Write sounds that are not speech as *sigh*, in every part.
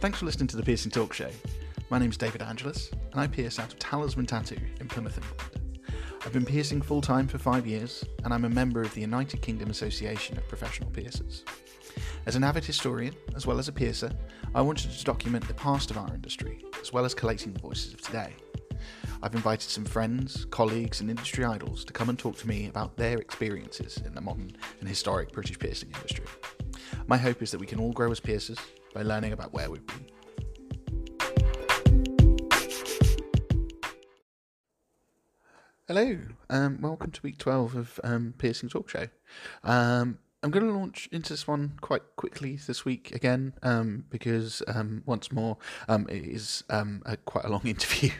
Thanks for listening to the Piercing Talk Show. My name's David Angelus, and I pierce out of Talisman Tattoo in Plymouth, England. I've been piercing full time for five years, and I'm a member of the United Kingdom Association of Professional Piercers. As an avid historian, as well as a piercer, I wanted to document the past of our industry, as well as collating the voices of today. I've invited some friends, colleagues, and industry idols to come and talk to me about their experiences in the modern and historic British piercing industry. My hope is that we can all grow as piercers by learning about where we've been. Hello, um, welcome to week 12 of um, Piercing Talk Show. Um, I'm going to launch into this one quite quickly this week again um, because um, once more um, it is a, quite a long *laughs* interview.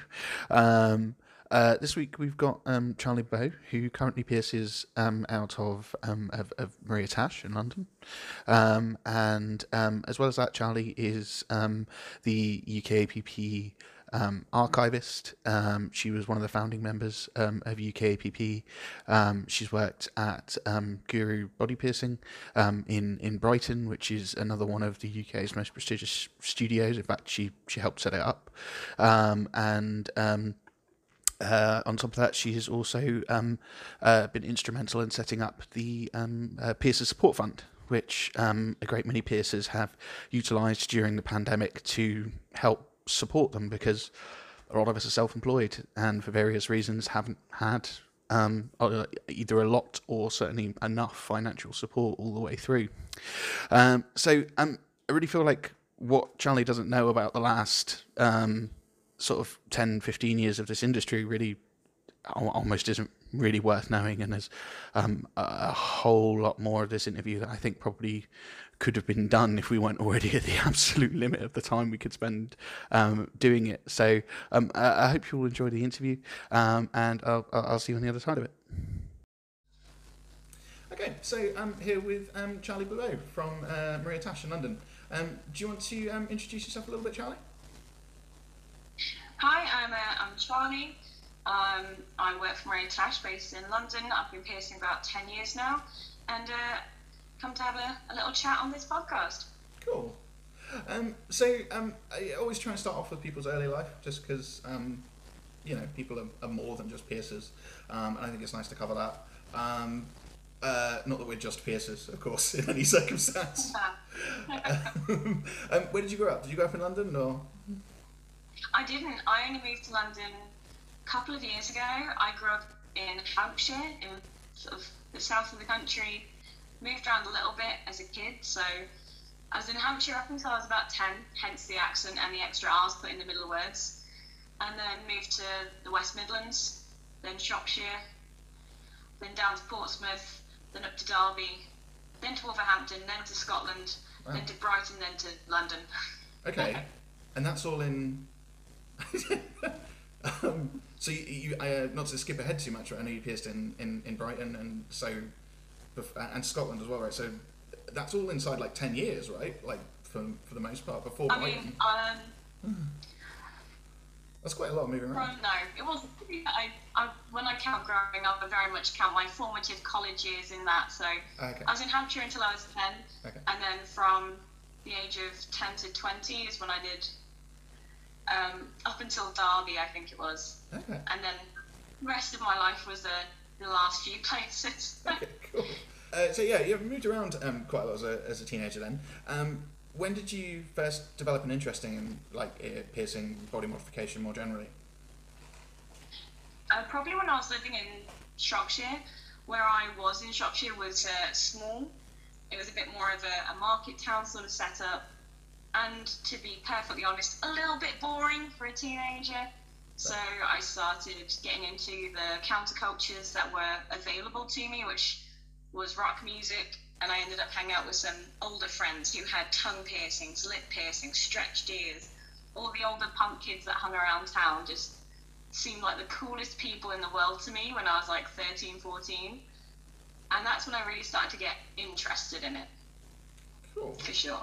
Uh, this week we've got um, Charlie Beau, who currently pierces um, out of, um, of, of Maria Tash in London, um, and um, as well as that, Charlie is um, the UKAPP archivist. She was one of the founding members of UKAPP. She's worked at Guru Body Piercing in in Brighton, which is another one of the UK's most prestigious studios. In fact, she she helped set it up, and. Uh, on top of that, she has also um, uh, been instrumental in setting up the um, uh, Support Fund, which um, a great many piercers have utilised during the pandemic to help support them because a lot of us are self-employed and for various reasons haven't had um, uh, either a lot or certainly enough financial support all the way through. Um, so um, I really feel like what Charlie doesn't know about the last um, sort of 10, 15 years of this industry really almost isn't really worth knowing. And there's um, a whole lot more of this interview that I think probably could have been done if we weren't already at the *laughs* absolute limit of the time we could spend um, doing it. So um, I, hope you will enjoy the interview, um, and I'll, I'll see you on the other side of it. Okay, so I'm here with um, Charlie Le Beau from uh, Maria Tash in London. Um, do you want to um, introduce yourself a little bit, Charlie? Hi, I'm, uh, I'm Charlie. Um, I work for Maria Tash based in London. I've been piercing about 10 years now and uh, come to have a, a little chat on this podcast. Cool. Um, so um, I always try and start off with people's early life, just because um, you know people are, are more than just piercers, um, and I think it's nice to cover that. Um, uh, not that we're just piercers, of course, *laughs* in any circumstance. *laughs* um, where did you grow up? Did you grow up in London, or I didn't. I only moved to London a couple of years ago. I grew up in Hampshire, in sort of the south of the country. Moved around a little bit as a kid, so I was in Hampshire up until I was about 10, hence the accent and the extra R's put in the middle of words. And then moved to the West Midlands, then Shropshire, then down to Portsmouth, then up to Derby, then to Wolverhampton, then to Scotland, Wow. then to Brighton, then to London. okay, *laughs* and that's all in. Um, so you, you uh, not to skip ahead too much, right? I know you pierced in, in, in Brighton and so and Scotland as well, right? So that's all inside like ten years, right? Like for for the most part before I Brighton. mean, um, *sighs* That's quite a lot of moving around. no, it wasn't. I, I, when I count growing up, I very much count my formative college years in that. So Okay. I was in Hampshire until I was 10, Okay. and then from the age of 10 to 20 is when I did um, up until Derby, I think it was. Okay. And then the rest of my life was the, the last few *laughs* places. Okay. Cool. Uh, so yeah, you've moved around um, quite a lot as a, as a teenager. Then, um, when did you first develop an interest in like uh, piercing, body modification more generally? Uh, probably when I was living in Shropshire, where I was in Shropshire was uh, small. It was a bit more of a, a market town sort of setup, and to be perfectly honest, a little bit boring for a teenager. So I started getting into the countercultures that were available to me, which was rock music, and I ended up hanging out with some older friends who had tongue piercings, lip piercings, stretched ears. All the older punk kids that hung around town just seemed like the coolest people in the world to me when I was like 13, 14. And that's when I really started to get interested in it, Cool. for sure.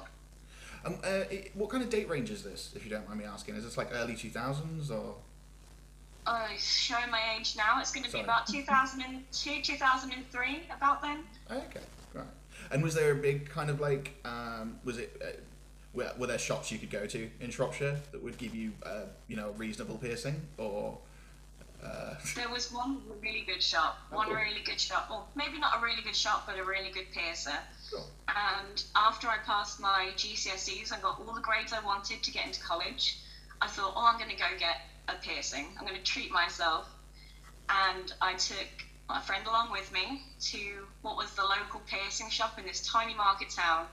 Um, uh, it, what kind of date range is this, if you don't mind me asking? Is this like early two thousands or? Oh, showing my age now, it's going to be about 2002, 2003, about then. Okay, right. And was there a big kind of like, um, was it, uh, were, were there shops you could go to in Shropshire that would give you, uh, you know, a reasonable piercing, or? Uh... There was one really good shop, one really good shop, or maybe not a really good shop, but a really good piercer. And after I passed my GCSEs and got all the grades I wanted to get into college, I thought, oh, I'm going to go get a piercing. I'm going to treat myself. And I took my friend along with me to what was the local piercing shop in this tiny market town.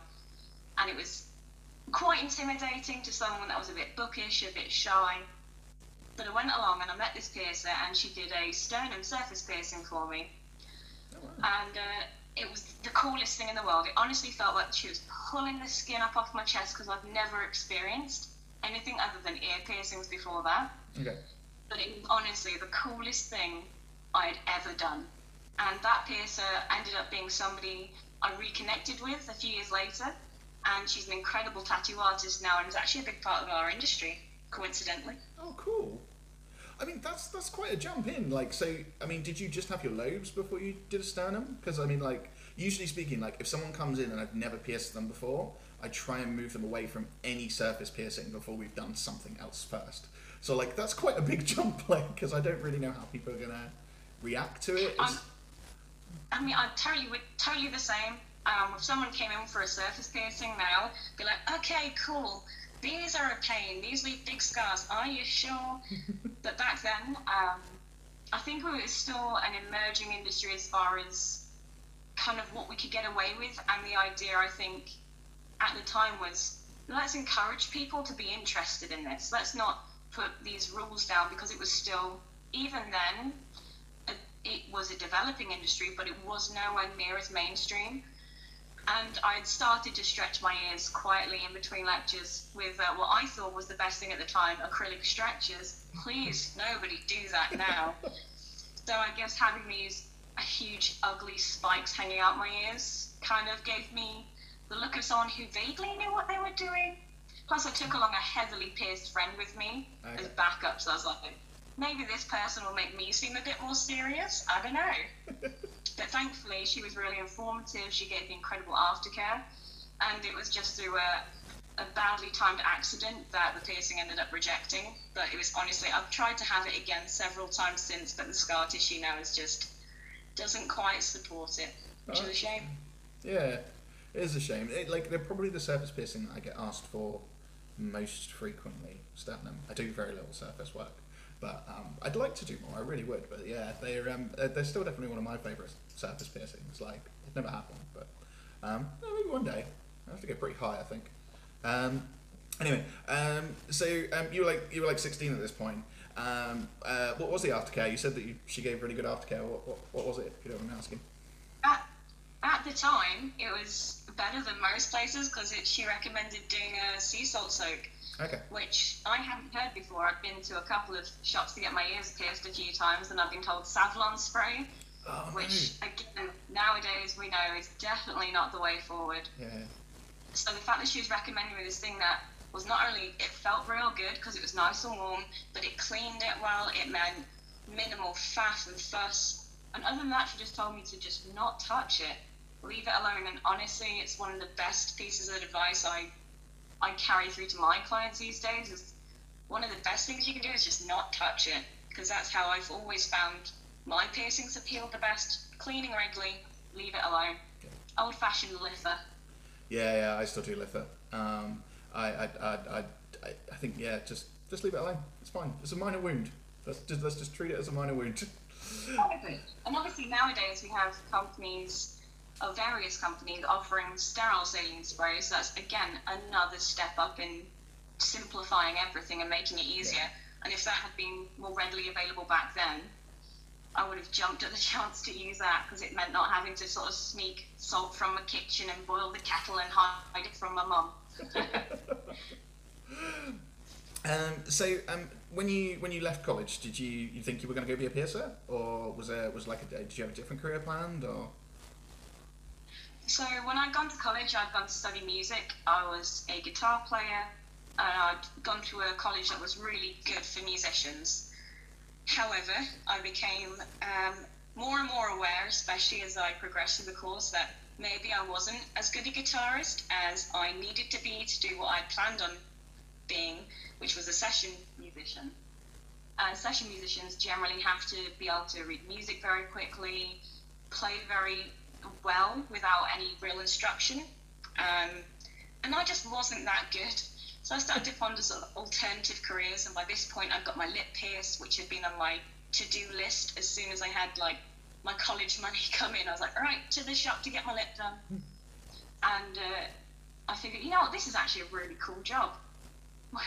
And it was quite intimidating to someone that was a bit bookish, a bit shy. But I went along and I met this piercer, and she did a sternum surface piercing for me. Oh, wow. And uh, it was the coolest thing in the world. It honestly felt like she was pulling the skin up off my chest because I've never experienced anything other than ear piercings before that. Okay. But it was honestly the coolest thing I'd ever done. And that piercer ended up being somebody I reconnected with a few years later. And she's an incredible tattoo artist now and is actually a big part of our industry, coincidentally. Oh, cool. I mean, that's that's quite a jump in. Like, so, I mean, did you just have your lobes before you did a sternum? Because, I mean, like, usually speaking, like, if someone comes in and I've never pierced them before, I try and move them away from any surface piercing before we've done something else first. So, like, that's quite a big *laughs* jump, like, because I don't really know how people are going to react to it. I mean, I'm totally, totally the same. Um, if someone came in for a surface piercing now, be like, okay, cool these are a pain. These leave big scars. Are you sure? *laughs* but back then, um, I think it was still an emerging industry as far as kind of what we could get away with. And the idea, I think, at the time was let's encourage people to be interested in this. Let's not put these rules down because it was still, even then, it was a developing industry, but it was nowhere near as mainstream and I'd started to stretch my ears quietly in between lectures with uh, what I thought was the best thing at the time acrylic stretchers. Please, nobody do that now. *laughs* so I guess having these huge, ugly spikes hanging out my ears kind of gave me the look of someone who vaguely knew what they were doing. Plus, I took along a heavily pierced friend with me okay. as backup, so I was like, maybe this person will make me seem a bit more serious. I don't know. *laughs* but thankfully, she was really informative. She gave me incredible aftercare, and it was just through a, a badly timed accident that the piercing ended up rejecting. But it was honestly, I've tried to have it again several times since, but the scar tissue now is just doesn't quite support it, which oh. is a shame. Yeah, it is a shame. It, like they're probably the surface piercing that I get asked for most frequently. Sternum. I do very little surface work. But um, I'd like to do more. I really would. But yeah, they're um, they're still definitely one of my favourite surface piercings. Like it never happened, but um, maybe one day. I have to get pretty high, I think. Um, anyway, um, so um, you were like you were like 16 at this point. Um, uh, what was the aftercare? You said that you, she gave really good aftercare. What, what, what was it? If you don't mind asking. At, at the time, it was better than most places because she recommended doing a sea salt soak. Okay. Which I hadn't heard before. I've been to a couple of shops to get my ears pierced a few times, and I've been told Savlon spray, oh, which again nowadays we know is definitely not the way forward. Yeah. So the fact that she was recommending me this thing that was not only it felt real good because it was nice and warm, but it cleaned it well. It meant minimal faff and fuss. And other than that, she just told me to just not touch it, leave it alone. And honestly, it's one of the best pieces of advice I I carry through to my clients these days is one of the best things you can do is just not touch it because that's how I've always found my piercings have healed the best. Cleaning regularly, leave it alone. Old fashioned LITHA. Yeah, yeah, I still do LITHA. Um, I, I, I, I, I think yeah, just just leave it alone. It's fine. It's a minor wound. Let's just let's just treat it as a minor wound. and obviously nowadays we have companies of various companies offering sterile saline sprays. That's again another step up in simplifying everything and making it easier. Yeah. And if that had been more readily available back then, I would have jumped at the *laughs* chance to use that because it meant not having to sort of sneak salt from a kitchen and boil the kettle and hide it from my mum. *laughs* um, so um, when you when you left college, did you you think you were going to go be a piercer, or was there was like a did you have a different career planned, or? So when I'd gone to college, I'd gone to study music. I was a guitar player, and I'd gone to a college that was really good for musicians. However, I became um, more and more aware, especially as I progressed through the course, that maybe I wasn't as good a guitarist as I needed to be to do what I planned on being, which was a session musician. And session musicians generally have to be able to read music very quickly, play very well without any real instruction. Um, and I just wasn't that good. So I started to ponder sort of alternative careers, and by this point, I'd got my lip pierced, which had been on my to-do list as soon as I had like my college money *laughs* come in. I was like, all right, to the shop to get my lip done. And uh, I figured, you know what, this is actually a really cool job.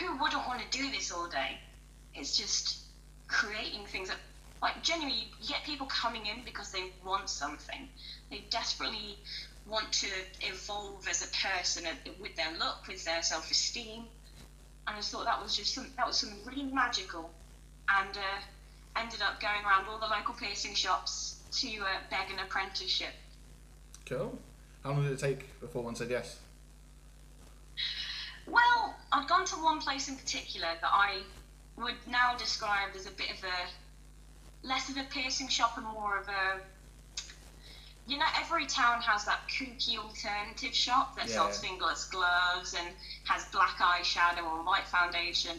Who wouldn't want to do this all day? It's just creating things that, like, genuinely, you get people coming in because they want something. They desperately want to evolve as a person with their look, with their self-esteem. And I thought that was just some, that was something really magical. And uh, ended up going around all the local piercing shops to uh, beg an apprenticeship. Cool. How long did it take before one said yes? Well, I've gone to one place in particular that I would now describe as a bit of a less of a piercing shop and more of a you know every town has that kooky alternative shop that yeah. sells fingerless gloves and has black eyeshadow or white foundation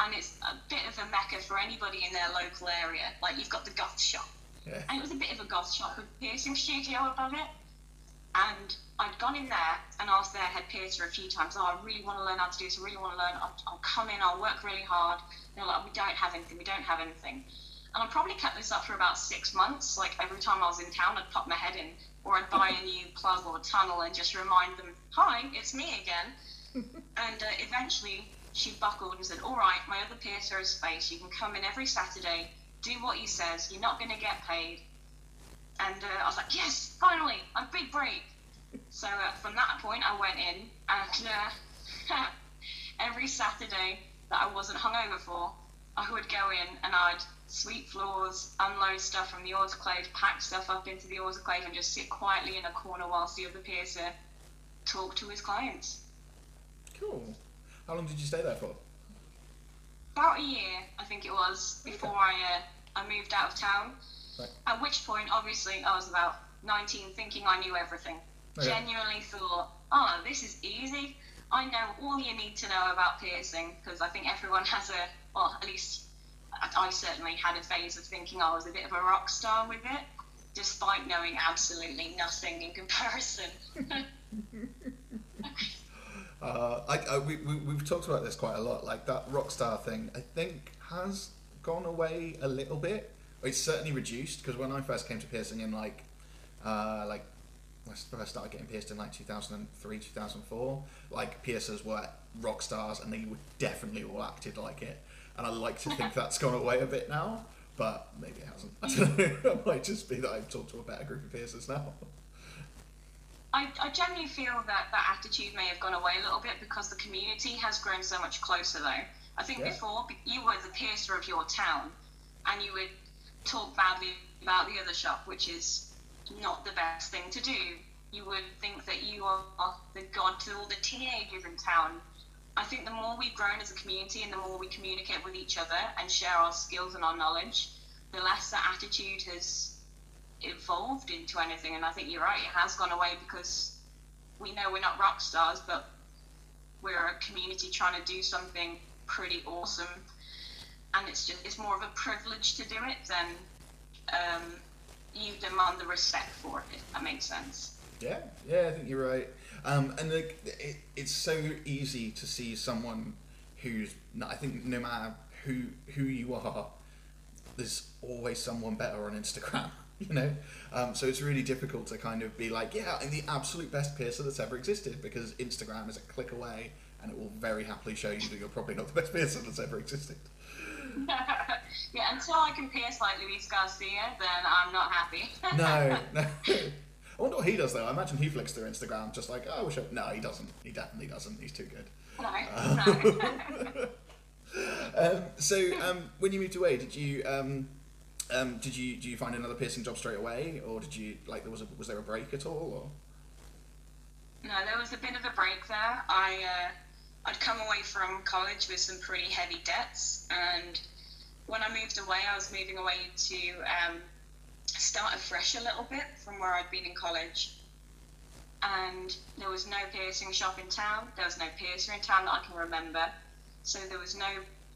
and it's a bit of a mecca for anybody in their local area like you've got the goth shop yeah. and it was a bit of a goth shop with piercing studio above it and I'd gone in there and asked their head piercer a few times, oh, I really want to learn how to do this, I really want to learn, I'll, I'll come in, I'll work really hard. they're like, we don't have anything, we don't have anything. And I probably kept this up for about six months. Like every time I was in town, I'd pop my head in, or I'd buy a new plug or tunnel and just remind them, hi, it's me again. *laughs* and uh, eventually she buckled and said, all right, my other piercer is space, you can come in every Saturday, do what he says, you're not going to get paid. And uh, I was like, yes, finally, a big break. So uh, from that point, I went in, and uh, *laughs* every Saturday that I wasn't hungover for, I would go in and I'd sweep floors, unload stuff from the autoclave, pack stuff up into the autoclave, and just sit quietly in a corner whilst the other piercer talked to his clients. Cool. How long did you stay there for? About a year, I think it was, before okay. I uh, I moved out of town. Right. At which point, obviously, I was about 19, thinking I knew everything. Okay. Genuinely thought, oh, this is easy. I know all you need to know about piercing because I think everyone *laughs* has a, well, at least I certainly had a phase of thinking I was a bit of a rock star with it, despite knowing absolutely nothing in comparison. *laughs* uh, I, I, we, we, we've talked about this quite a lot. Like that rock star thing, I think has gone away a little bit. It's certainly reduced because when I first came to piercing in like, uh, like I first started getting pierced in like 2003, 2004. Like piercers were rock stars, and they were definitely all acted like it. And I like to think that's gone away a bit now, but maybe it hasn't. *laughs* I don't know. it might just be that I've talked to a better group of piercers now. I, I generally feel that that attitude may have gone away a little bit because the community has grown so much closer, though. I think yeah. before you were the piercer of your town, and you would talk badly about the other shop, which is not the best thing to do. You would think that you are the god to all the teenagers in town. I think the more we've grown as a community and the more we communicate with each other and share our skills and our knowledge, the less that attitude has evolved into anything. And I think you're right, it has gone away because we know we're not rock stars, but we're a community trying to do something pretty awesome. And it's just it's more of a privilege to do it than um, you demand the respect for it. If that makes sense. Yeah, yeah, I think you're right. Um, and like, it, it's so easy to see someone who's. I think no matter who who you are, there's always someone better on Instagram. *laughs* You know, um, so it's really difficult to kind of be like, yeah, I'm the absolute best piercer that's ever existed because Instagram is a click away, and it will very happily show you that you're probably not the best piercer that's ever existed. *laughs* yeah, until I can pierce like Luis Garcia, then I'm not happy. no, *laughs* no. I wonder what he does though. I imagine he flicks through Instagram just like, oh, I wish I... No, he doesn't. He definitely doesn't. He's too good. No, *laughs* no. *laughs* um, so, um, when you moved away, did you um, um, did you do you find another piercing job straight away, or did you like there was a, was there a break at all? Or? No, there was a bit of a break there. I uh, I'd come away from college with some pretty heavy debts, and when I moved away, I was moving away to um, start afresh a little bit from where I'd been in college. and there was no piercing shop in town. There was no piercer in town that I can remember. So there was no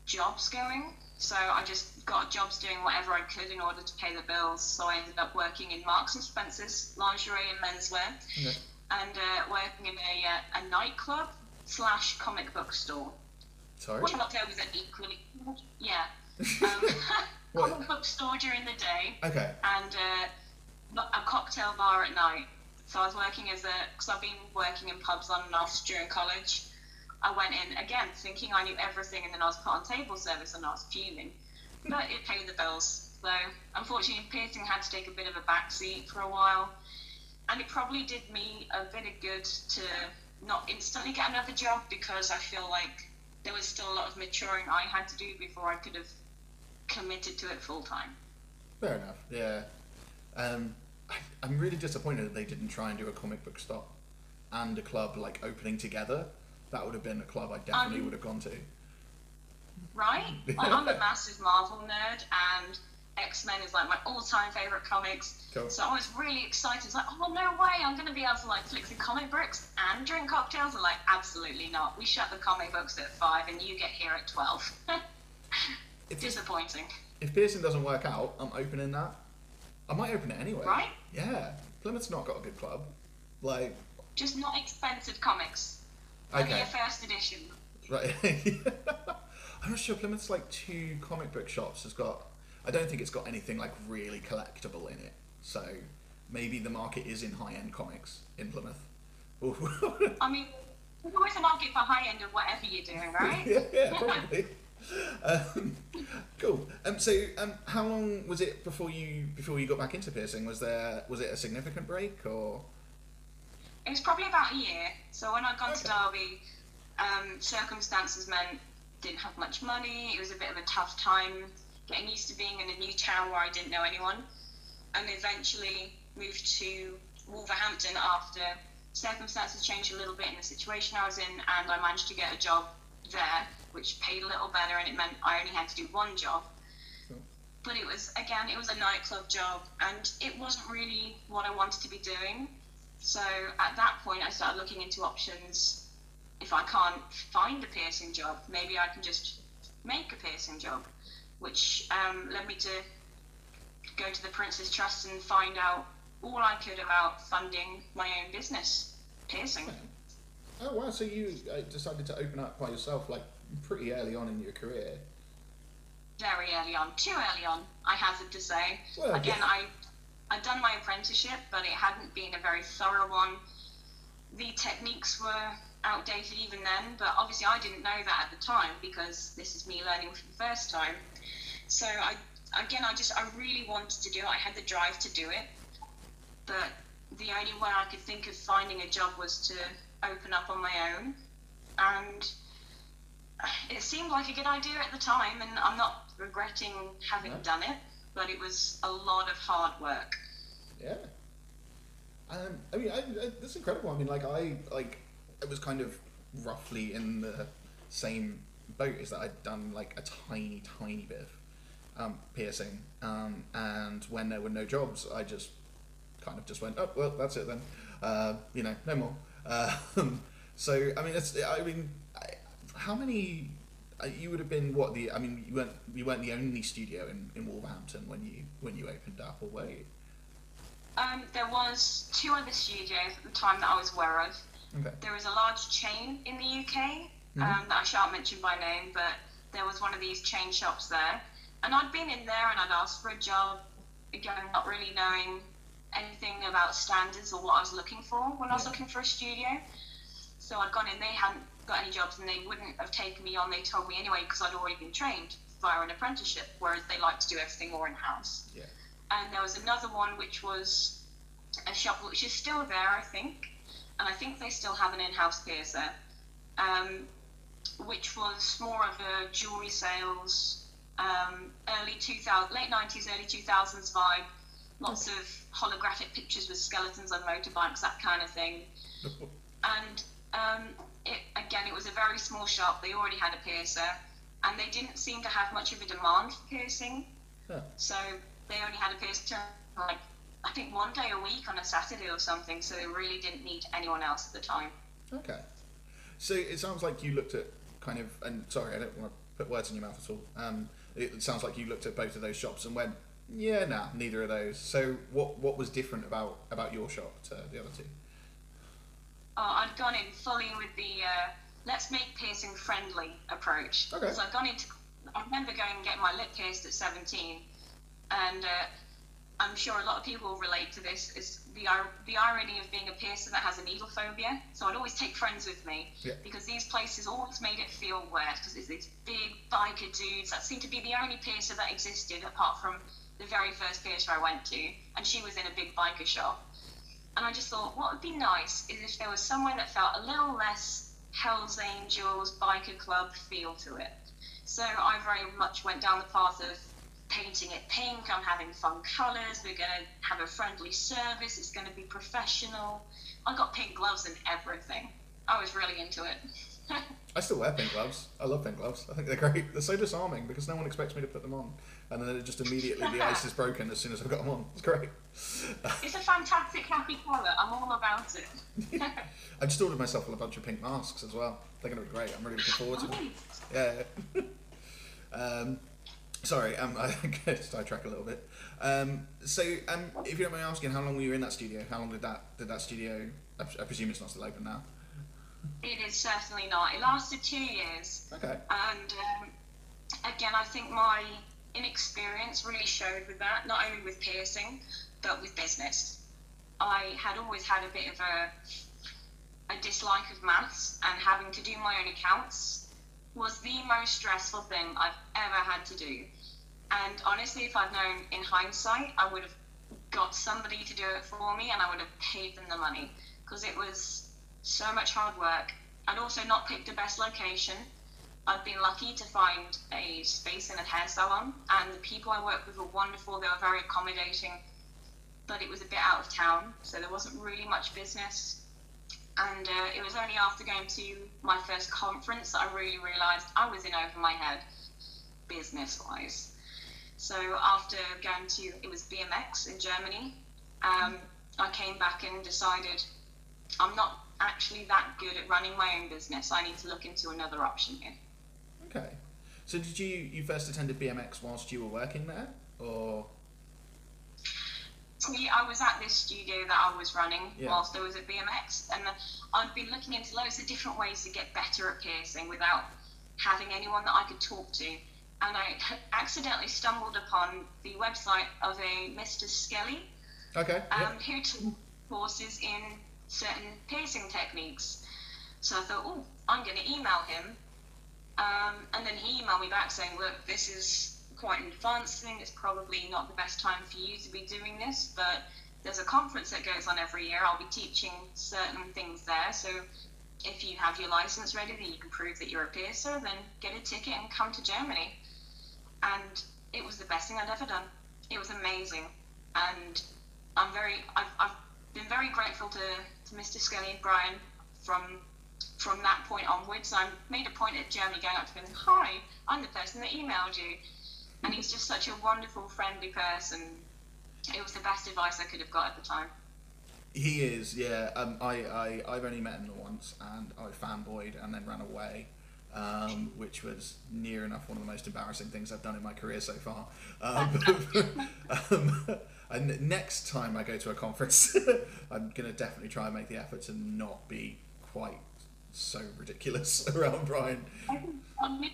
jobs going. So I just got jobs doing whatever I could in order to pay the bills. So I ended up working in Marks and Spencer's lingerie and menswear, Okay. and uh, working in a, uh, a nightclub slash comic book store. Sorry. Which cocktail was equally yeah. *laughs* Um, *laughs* What? comic book store during the day Okay. and uh, a cocktail bar at night. So I was working as a because I've been working in pubs on and off during college. I went in again thinking I knew everything, and then I was put on table service and I was fuming. But it paid the bills. So unfortunately, piercing had to take a bit of a backseat for a while, and it probably did me a bit of good to not instantly get another job because I feel like there was still a lot of maturing I had to do before I could have committed to it full time. Fair enough. Yeah. Um, I, I'm really disappointed that they didn't try and do a comic book stop and a club like opening together. That would have been a club I definitely Um, would have gone to. right? *laughs* Like, I'm a massive Marvel nerd, and X Men is like my all-time favorite comics. Cool. So I was really excited. It's like, oh no way, I'm gonna be able to like flick some comic books and drink cocktails. And like, absolutely not. We shut the comic books at five, and you get here at twelve. *laughs* If, Disappointing, if Pearson doesn't work out, I'm opening that. I might open it anyway. right? Yeah. Plymouth's not got a good club. Like, Just not expensive comics. Okay. a first edition. Right. *laughs* I'm not sure. Plymouth's like two comic book shops has got. I don't think it's got anything like really collectible in it. So maybe the market is in high end comics in Plymouth. I mean, there's always a market for high end of whatever you're doing, right? *laughs* yeah, yeah, probably. *laughs* um, cool. Um, so, um, how long was it before you before you got back into piercing? Was there was it a significant break or? It was probably about a year. So when I'd gone to Derby, um, circumstances meant didn't have much money. It was a bit of a tough time getting used to being in a new town where I didn't know anyone, and eventually moved to Wolverhampton after circumstances changed a little bit in the situation I was in, and I managed to get a job there, which paid a little better, and it meant I only had to do one job. Cool. But it was again, it was a nightclub job, and it wasn't really what I wanted to be doing. So at that point, I started looking into options. If I can't find a piercing job, maybe I can just make a piercing job, which um, led me to go to the Prince's Trust and find out all I could about funding my own business, piercing. Oh wow! So you uh, decided to open up by yourself like pretty early on in your career. Very early on, too early on, I hazard to say. Well, Again, yeah. I I'd done my apprenticeship, but it hadn't been a very thorough one. The techniques were outdated even then, but obviously I didn't know that at the time because this is me learning for the first time. So I again I just I really wanted to do it. I had the drive to do it, but the only way I could think of finding a job was to open up on my own, and it seemed like a good idea at the time, and I'm not regretting having No. done it, but it was a lot of hard work. Yeah. Um, I mean, I, I, that's incredible. I mean, like I like it was kind of roughly in the same boat as that. I'd done like a tiny, tiny bit of um, piercing, um, and when there were no jobs, I just kind of just went, oh well, that's it then. Uh, you know, no more. Um, so I mean, it's I mean, I, how many? Uh, you would have been what the? I mean, you weren't you weren't the only studio in, in Wolverhampton when you when you opened up, or were you? Um, there was two other studios at the time that I was aware of. Okay. There was a large chain in the UK um, that I shan't mention by name, but there was one of these chain shops there, and I'd been in there and I'd asked for a job, again not really knowing anything about standards or what I was looking for when I was looking for a studio. So I'd gone in, they hadn't got any jobs, and they wouldn't have taken me on. They told me anyway because I'd already been trained via an apprenticeship, whereas they like to do everything more in house Yeah. and there was another one which was a shop which is still there, I think, and I think they still have an in-house piercer, um, which was more of a jewelry sales, um, early 2000, late 90s, early 2000s vibe. Lots of holographic pictures with skeletons on motorbikes, that kind of thing. *laughs* And um, it, again, it was a very small shop. They already had a piercer, and they didn't seem to have much of a demand for piercing. Huh. So they only had a piercer like I think one day a week on a Saturday or something. So they really didn't need anyone else at the time. Okay. So it sounds like you looked at kind of, and sorry, I don't want to put words in your mouth at all. Um, it sounds like you looked at both of those shops and went, yeah, nah, neither of those. So what what was different about about your shop to the other two? Oh, I'd gone in fully with the uh, let's make piercing friendly approach. Okay. So I'd gone into, I remember going and getting my lip pierced at 17, and uh, I'm sure a lot of people will relate to this. Is the the irony of being a piercer that has a needle phobia? So I'd always take friends with me Yeah. because these places always made it feel worse because it's these big biker dudes that seemed to be the only piercer that existed apart from the very first theatre I went to, and she was in a big biker shop. And I just thought, what would be nice is if there was somewhere that felt a little less Hells Angels biker club feel to it. So I very much went down the path of painting it pink. I'm having fun colours. We're going to have a friendly service. It's going to be professional. I got pink gloves and everything. I was really into it. I still wear pink gloves. I love pink gloves. I think they're great. They're so disarming because no one expects me to put them on, and then it just immediately the ice is broken as soon as I've got them on. It's great. it's a fantastic, happy colour. I'm all about it. *laughs* I just ordered myself a bunch of pink masks as well. They're going to be great. I'm really looking forward to them. Yeah. *laughs* um, sorry, um, *laughs* I get sidetrack a little bit. Um, so, um, if you don't mind asking, how long were you in that studio? How long did that did that studio? I, I presume it's not still open now. It is certainly not. It lasted two years. Okay. And um, again, I think my inexperience really showed with that, not only with piercing, but with business. I had always had a bit of a, a dislike of maths, and having to do my own accounts was the most stressful thing I've ever had to do. And honestly, if I'd known in hindsight, I would have got somebody to do it for me and I would have paid them the money because it was so much hard work. I'd also not picked the best location. I've been lucky to find a space in a hair salon, and the people I worked with were wonderful. They were very accommodating, but it was a bit out of town, so there wasn't really much business. And uh, it was only after going to my first conference that I really realised I was in over my head, business wise. So after going to, it was BMX in Germany, um, I came back and decided I'm not actually that good at running my own business. I need to look into another option here. Okay. So did you you first attended BMX whilst you were working there, or See, I was at this studio that I was running Yeah. whilst I was at BMX, and I'd been looking into loads of different ways to get better at piercing without having anyone that I could talk to. And I *laughs* accidentally stumbled upon the website of a Mr. Skellie, okay? um, who took courses in certain piercing techniques. So I thought, oh, I'm going to email him. Um, and then he emailed me back saying, look, this is quite an advanced thing. It's probably not the best time for you to be doing this, but there's a conference that goes on every year. I'll be teaching certain things there. So if you have your license ready, then you can prove that you're a piercer, then get a ticket and come to Germany. And it was the best thing I'd ever done. It was amazing. And I'm very, I've, I've been very grateful to, Mr. Skellie and Brian from from that point onwards. I made a point at Germany going up to him, hi, I'm the person that emailed you. And he's just such a wonderful, friendly person. It was the best advice I could have got at the time. He is, yeah. Um, I, I, I've only met him once, and I fanboyed and then ran away, um, which was near enough one of the most embarrassing things I've done in my career so far. Um, *laughs* um, and next time I go to a conference, *laughs* I'm going to definitely try and make the effort to not be quite so ridiculous *laughs* around Brian. Honestly,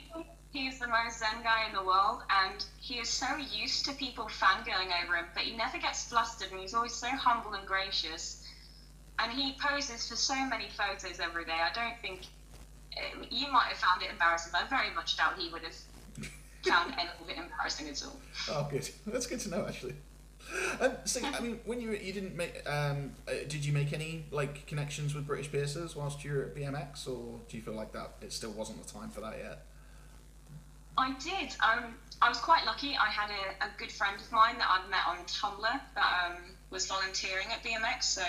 He is the most zen guy in the world, and he is so used to people fangirling over him, but he never gets flustered, and he's always so humble and gracious. And he poses for so many photos every day. I don't think eh, you might have found it embarrassing, but I very much doubt he would have *laughs* found any of it embarrassing at all. Oh, good. That's good to know, actually. Um, so, I mean, when you you didn't make, um, uh, did you make any like connections with British piercers whilst you were at BMX, or do you feel like that it still wasn't the time for that yet? I did. Um, I was quite lucky. I had a, a good friend of mine that I'd met on Tumblr that um, was volunteering at BMX. So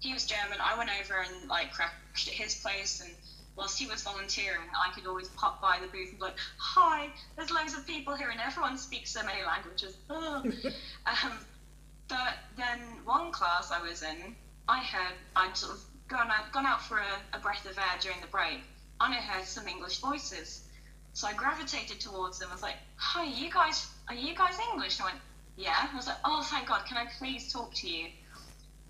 he was German. I went over and like crashed at his place, and whilst he was volunteering, I could always pop by the booth and be like, "Hi, there's loads of people here, and everyone speaks so many languages." *laughs* Um, But then one class I was in, I heard I'd sort of gone out gone out for a, a breath of air during the break, and I heard some English voices. So I gravitated towards them. I was like, "Hi, you guys, are you guys English?" And I went, "Yeah." I was like, "Oh, thank God! Can I please talk to you?"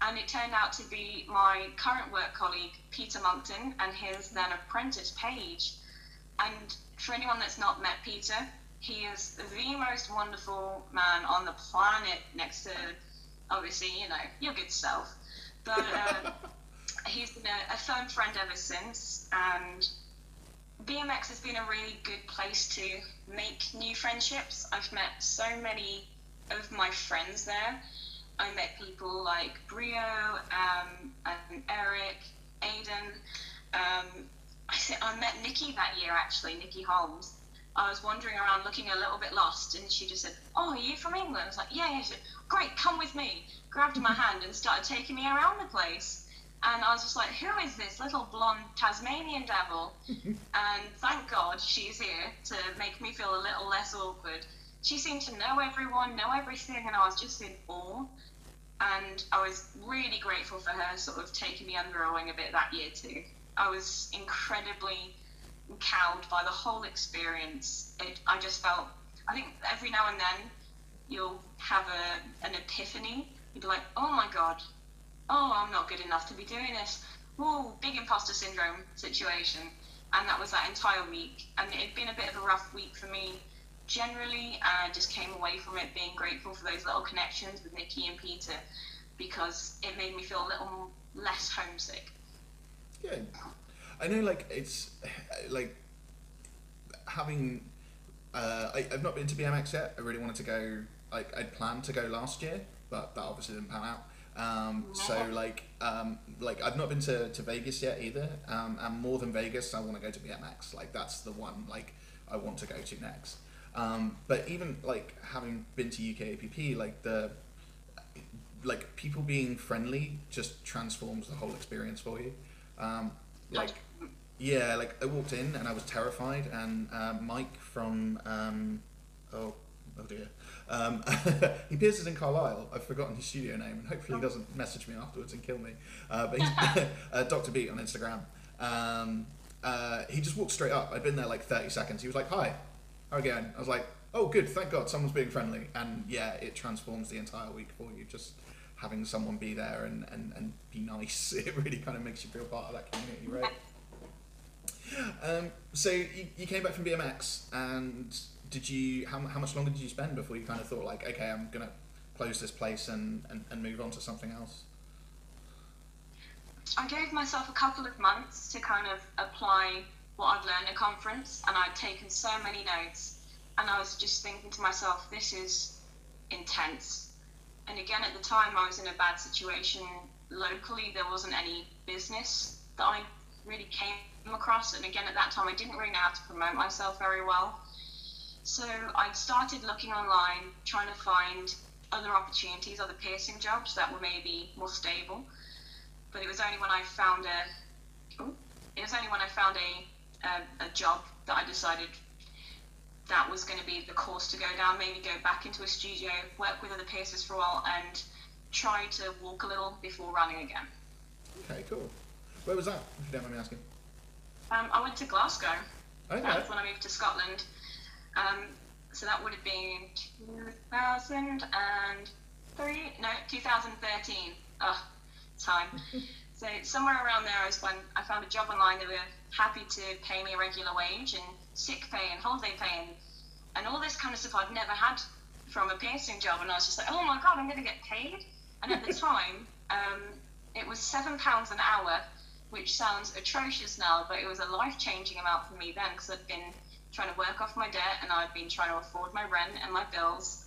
And it turned out to be my current work colleague Peter Monkton and his then apprentice Paige. And for anyone that's not met Peter, he is the most wonderful man on the planet next to, obviously, you know, your good self. But uh, *laughs* he's been a, a firm friend ever since. And BMX has been a really good place to make new friendships. I've met so many of my friends there. I met people like Brio, um, and Eric, Aiden. Um, I, I met Nikki that year actually, Nikki Holmes. I was wandering around looking a little bit lost, and she just said, "Oh, are you from England?" I was like, "Yeah, yeah." She said, "Great, come with me." Grabbed my hand and started taking me around the place. And I was just like, "Who is this little blonde Tasmanian devil?" *laughs* and thank God she's here to make me feel a little less awkward. She seemed to know everyone, know everything, and I was just in awe. And I was really grateful for her sort of taking me under her wing a bit that year too. I was incredibly cowed by the whole experience. It, I just felt, I think every now and then you'll have a, an epiphany. You'll be like, oh my god, oh, I'm not good enough to be doing this. Whoa, big imposter syndrome situation. And that was that entire week. And it had been a bit of a rough week for me generally. And I just came away from it being grateful for those little connections with Nikki and Peter because it made me feel a little less homesick. Yeah, I know. Like it's like having. Uh, I, I've not been to BMX yet. I really wanted to go. Like I'd planned to go last year, but that obviously didn't pan out. Um, so like um, like I've not been to, to Vegas yet either. Um, and more than Vegas, I want to go to BMX. Like that's the one like I want to go to next. Um, but even like having been to UKAPP, like the like people being friendly just transforms the whole experience for you. Like yeah, like I walked in and I was terrified, and uh, Mike from um, oh oh dear, um, *laughs* he pierces in Carlisle. I've forgotten his studio name, and hopefully he doesn't message me afterwards and kill me. Uh, but he's *laughs* uh, Doctor Beat on Instagram. Um, uh, he just walked straight up. I'd been there like thirty seconds. He was like, "Hi, how are you? I was like, "Oh, good, thank God, someone's being friendly." And yeah, it transforms the entire week for you. Just having someone be there and, and, and be nice, *laughs* it really kind of makes you feel part of that community, right? Um, so you, you came back from BMX, and did you? How, how much longer did you spend before you kind of thought like, okay, I'm gonna close this place and, and, and move on to something else? I gave myself a couple of months to kind of apply what I'd learned at conference, and I'd taken so many notes, and I was just thinking to myself, this is intense. And again, at the time, I was in a bad situation locally. There wasn't any business that I really came across, and again, at that time, I didn't really know how to promote myself very well. So I started looking online, trying to find other opportunities, other piercing jobs that were maybe more stable. But it was only when I found a, it was only when I found a, a, a job that I decided that was going to be the course to go down. Maybe go back into a studio, work with other piercers for a while, and try to walk a little before running again. Okay, cool. Where was that? If you don't mind me asking. Um, I went to Glasgow. Okay. That was when I moved to Scotland. Um, so that would have been 2003, no, 2013. Oh, time. *laughs* so somewhere around there is when I found a job online. They were happy to pay me a regular wage and sick pay and holiday pay and, and all this kind of stuff I'd never had from a piercing job. And I was just like, oh my God, I'm going to get paid. And at the *laughs* time, um, it was seven pounds an hour, which sounds atrocious now, but it was a life changing amount for me then because I'd been trying to work off my debt and I'd been trying to afford my rent and my bills.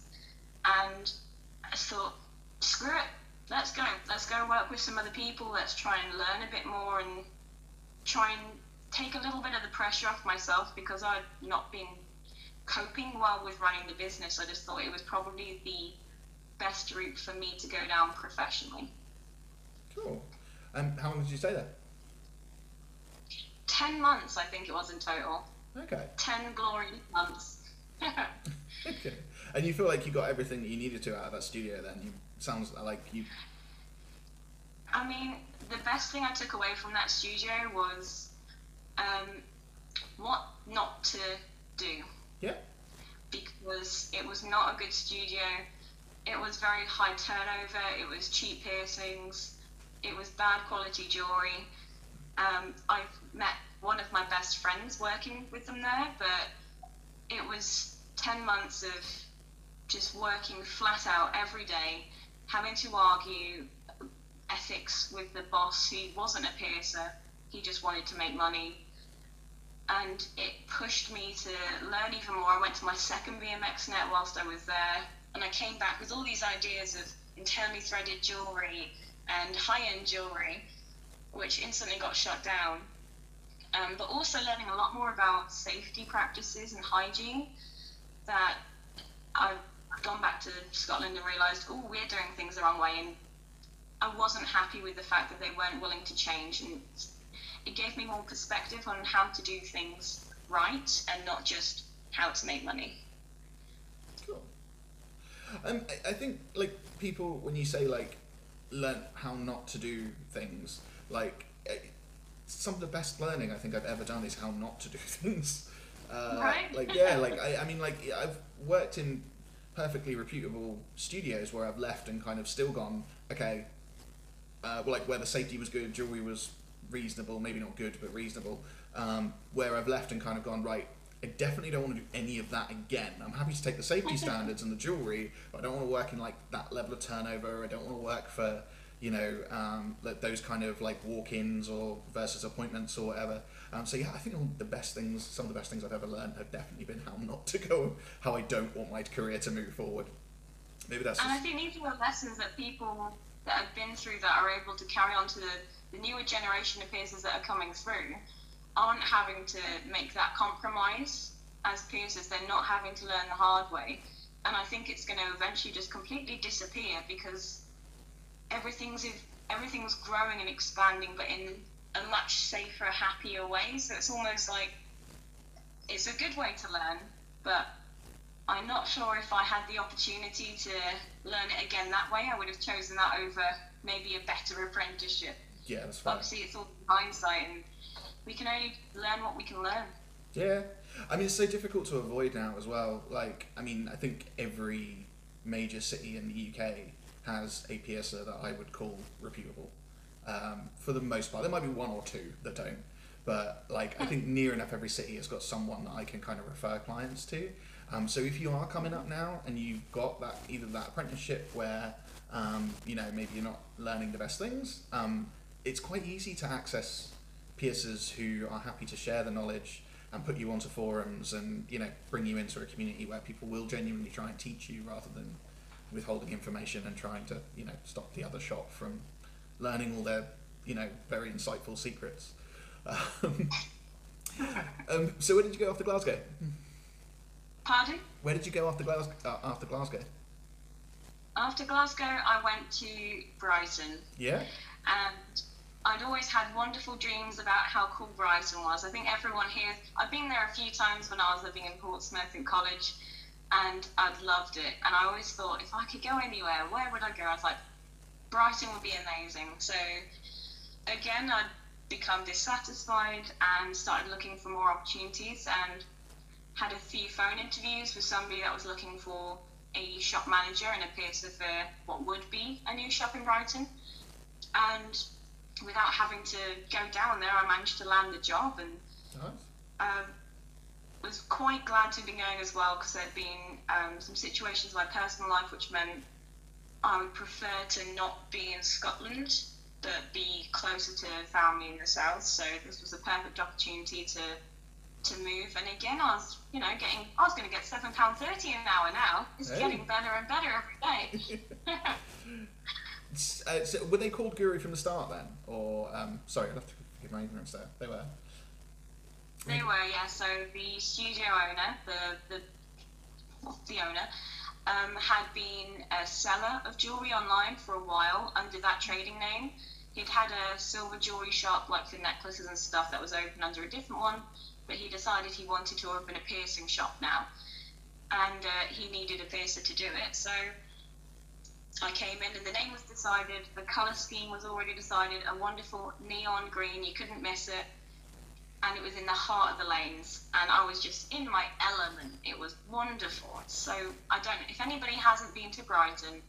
And I thought, screw it, let's go. Let's go work with some other people. Let's try and learn a bit more and try and take a little bit of the pressure off myself because I'd not been coping well with running the business. I just thought it was probably the best route for me to go down professionally. Cool. And how long did you stay there? 10 months, I think it was in total. Okay. 10 glorious months. *laughs* okay. And you feel like you got everything that you needed to out of that studio then? You sounds like you. I mean, the best thing I took away from that studio was um, what not to do. Yeah. Because it was not a good studio. It was very high turnover. It was cheap piercings. It was bad quality jewelry. Um, I've met one of my best friends working with them there, but it was 10 months of just working flat out every day, having to argue ethics with the boss who wasn't a piercer, he just wanted to make money. And it pushed me to learn even more. I went to my second BMX net whilst I was there, and I came back with all these ideas of internally threaded jewelry and high end jewelry, which instantly got shut down. Um, but also learning a lot more about safety practices and hygiene that I've gone back to Scotland and realised, oh, we're doing things the wrong way. And I wasn't happy with the fact that they weren't willing to change. And it gave me more perspective on how to do things right and not just how to make money. Cool. Um, I, I think like people when you say like learn how not to do things, like eh, some of the best learning I think I've ever done is how not to do *laughs* things. Uh, Right. Like yeah, like I, I mean like I've worked in perfectly reputable studios where I've left and kind of still gone okay. Uh, well, like where the safety was good, jewelry was reasonable, maybe not good but reasonable. Um, where I've left and kind of gone right. I definitely don't want to do any of that again. I'm happy to take the safety standards and the jewelry, but I don't want to work in like that level of turnover. I don't want to work for you know um, like those kind of like walk-ins or versus appointments or whatever. Um, so yeah, I think the best things, some of the best things I've ever learned have definitely been how not to go, how I don't want my career to move forward. Maybe that's And I think these are the lessons that people that have been through that are able to carry on to the, the newer generation of piercers that are coming through aren't having to make that compromise as piercers. They're not having to learn the hard way. And I think it's going to eventually just completely disappear because everything's everything's growing and expanding, but in a much safer, happier way. So it's almost like it's a good way to learn, but I'm not sure if I had the opportunity to learn it again that way. I would have chosen that over maybe a better apprenticeship. Yeah, that's fine. Obviously, it's all hindsight, and we can only learn what we can learn. Yeah, I mean it's so difficult to avoid now as well. Like, I mean, I think every major city in the UK has a piercer that I would call reputable. Um, for the most part, there might be one or two that don't, but like I think near enough every city has got someone that I can kind of refer clients to. Um, so if you are coming up now and you've got that either that apprenticeship where um, you know maybe you're not learning the best things, um, it's quite easy to access piercers who are happy to share the knowledge and put you onto forums and you know bring you into a community where people will genuinely try and teach you rather than withholding information and trying to you know stop the other shop from learning all their you know very insightful secrets. Um, *laughs* um, so where did you go after Glasgow? Pardon? Where did you go after Glasgow? Uh, after Glasgow? After Glasgow, I went to Brighton, Yeah. and I'd always had wonderful dreams about how cool Brighton was. I think everyone here, I've been there a few times when I was living in Portsmouth in college, and I'd loved it. And I always thought, if I could go anywhere, where would I go? I was like, Brighton would be amazing. So, again, I'd become dissatisfied and started looking for more opportunities and had a few phone interviews with somebody that was looking for a shop manager and a piercer for what would be a new shop in Brighton. And without having to go down there, I managed to land the job and Nice. um, was quite glad to be going as well because there'd been um, some situations in my personal life which meant I would prefer to not be in Scotland but be closer to family in the south. So this was a perfect opportunity to to move. And again, I was you know getting I was going to get seven pound thirty an hour now. It's Hey. getting better and better every day. *laughs* *laughs* Uh, so were they called Guru from the start then, or um, sorry, I have to forgive my ignorance there. They were. They were, yeah. So the studio owner, the the the owner, um, had been a seller of jewelry online for a while under that trading name. He'd had a silver jewelry shop, like for necklaces and stuff, that was open under a different one, but he decided he wanted to open a piercing shop now, and uh, he needed a piercer to do it. So I came in and the name was decided, the colour scheme was already decided, a wonderful neon green, you couldn't miss it. And it was in the heart of the lanes, and I was just in my element. It was wonderful. So I don't. If anybody hasn't been to Brighton,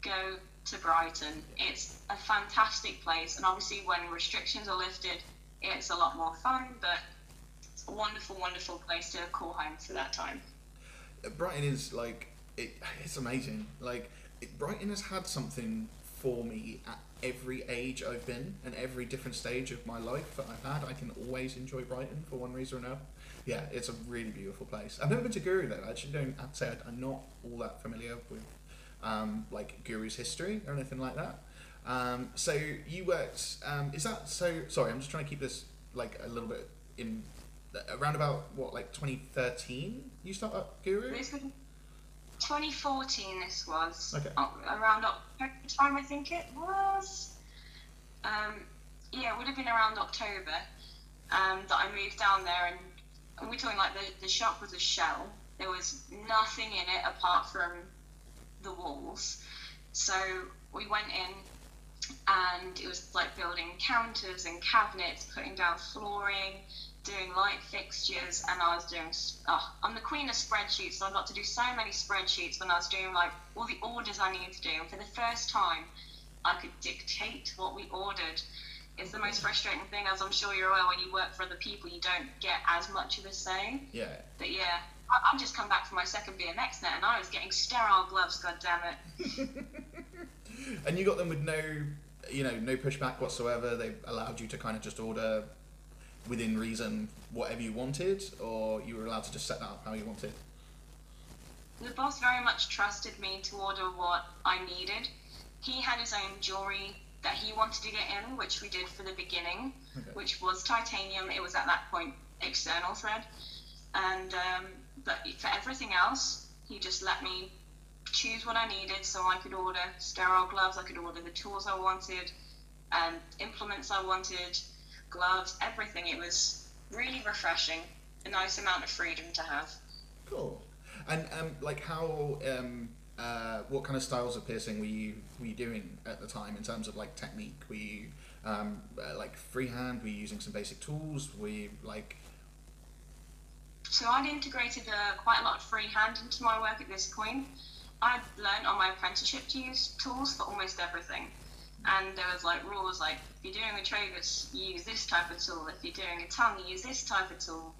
go to Brighton. It's a fantastic place, and obviously when restrictions are lifted, it's a lot more fun. But it's a wonderful, wonderful place to call home for that time. Brighton is like it, it's amazing. Like Brighton has had something for me at every age I've been and every different stage of my life that I've had. I can always enjoy Brighton for one reason or another. Yeah, it's a really beautiful place. I've never been to Guru though. I actually don't. I'd say I'm not all that familiar with um, like Guru's history or anything like that. Um, so you worked. Um, is that so? Sorry, I'm just trying to keep this like a little bit in around about what like 2013. You start up Guru. Was 2014. This was Okay. uh, around October time, I think it was. Um, yeah, it would have been around October um, that I moved down there, and, and we're talking like the the shop was a shell. There was nothing in it apart from the walls. So we went in and it was like building counters and cabinets, putting down flooring, doing light fixtures, and I was doing. Oh, I'm the queen of spreadsheets, so I got to do so many spreadsheets when I was doing like all the orders I needed to do. And for the first time, I could dictate what we ordered. It's the most frustrating thing, as I'm sure you're aware. When you work for other people, you don't get as much of a say. Yeah. But yeah, I, I've just come back from my second BMX net, and I was getting sterile gloves. God damn it! *laughs* And you got them with no, you know, no pushback whatsoever. They allowed you to kind of just order within reason whatever you wanted, or you were allowed to just set that up how you wanted. The boss very much trusted me to order what I needed. He had his own jewelry that he wanted to get in, which we did for the beginning, Okay. which was titanium. It was at that point external thread, and um, but for everything else, he just let me choose what I needed, so I could order sterile gloves. I could order the tools I wanted, um, implements I wanted, gloves, everything. It was really refreshing, a nice amount of freedom to have. Cool. And um, like how um, uh, what kind of styles of piercing were you were you doing at the time in terms of like technique? Were you um, uh, like freehand? Were you using some basic tools? Were you like So I'd integrated uh, quite a lot of freehand into my work at this point. I'd learned on my apprenticeship to use tools for almost everything. And there was like rules like if you're doing a tragus, you use this type of tool. If you're doing a tongue, you use this type of tool.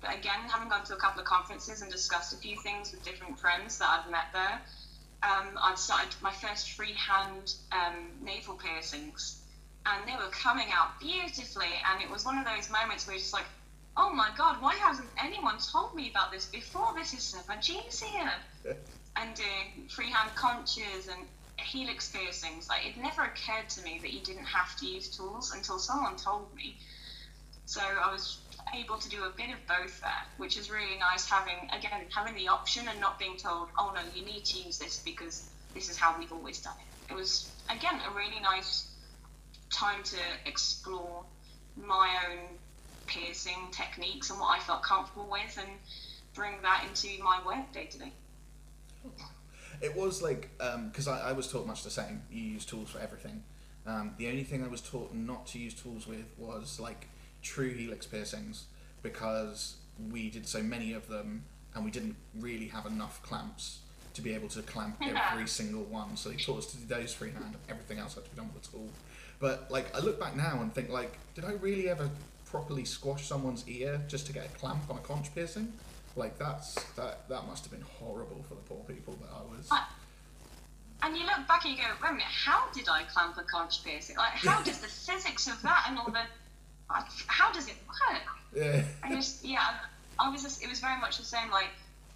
But again, having gone to a couple of conferences and discussed a few things with different friends that I've met there, um, I'd started my first freehand um, navel piercings, and they were coming out beautifully. And it was one of those moments where you're just like, oh my god, why hasn't anyone told me about this before? This is so much easier. and doing freehand conches and helix piercings. Like it never occurred to me that you didn't have to use tools until someone told me. So I was able to do a bit of both there, which is really nice having again having the option and not being told, oh no, you need to use this because this is how we've always done it. It was again a really nice time to explore my own piercing techniques and what I felt comfortable with and bring that into my work day to day. It was like because I, I was taught much the same. You use tools for everything. Um, the only thing I was taught not to use tools with was like true helix piercings because we did so many of them and we didn't really have enough clamps to be able to clamp every single one. So they taught us to do those freehand. Everything else had to be done with a tool. But like I look back now and think like, did I really ever properly squash someone's ear just to get a clamp on a conch piercing? Like that's that that must have been horrible for the poor people that I was. I- And you look back and you go, wait a minute, how did I clamp a conch piercing? Like, how *laughs* does the physics of that and all the, how does it work? Yeah. I just, yeah, I was just, it was very much the same. Like,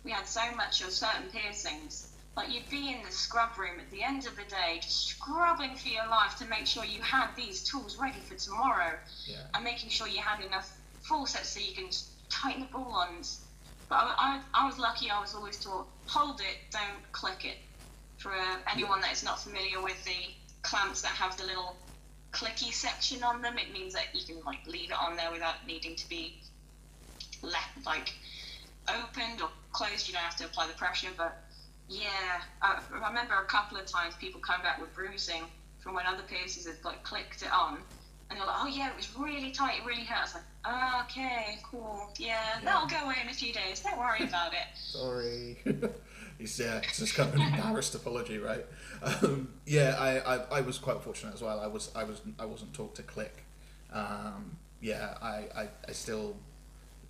we had so much of certain piercings. Like, you'd be in the scrub room at the end of the day, just scrubbing for your life to make sure you had these tools ready for tomorrow Yeah. and making sure you had enough forceps so you can tighten the ball-ons. But I, I, I was lucky. I was always taught hold it, don't click it. For uh, anyone that is not familiar with the clamps that have the little clicky section on them, it means that you can like leave it on there without needing to be left like opened or closed. You don't have to apply the pressure, but Yeah, I, remember a couple of times people come back with bruising from when other piercers had like clicked it on, and they're like, "Oh yeah, it was really tight, it really hurt." I was like, oh, "Okay, cool, yeah, Yeah. that'll go away in a few days. Don't worry about it." *laughs* Sorry. *laughs* He's yeah, it's just kind of an embarrassed apology, right? Um, yeah, I, I, I was quite fortunate as well. I was I was I wasn't taught to click. Um, yeah, I, I, I still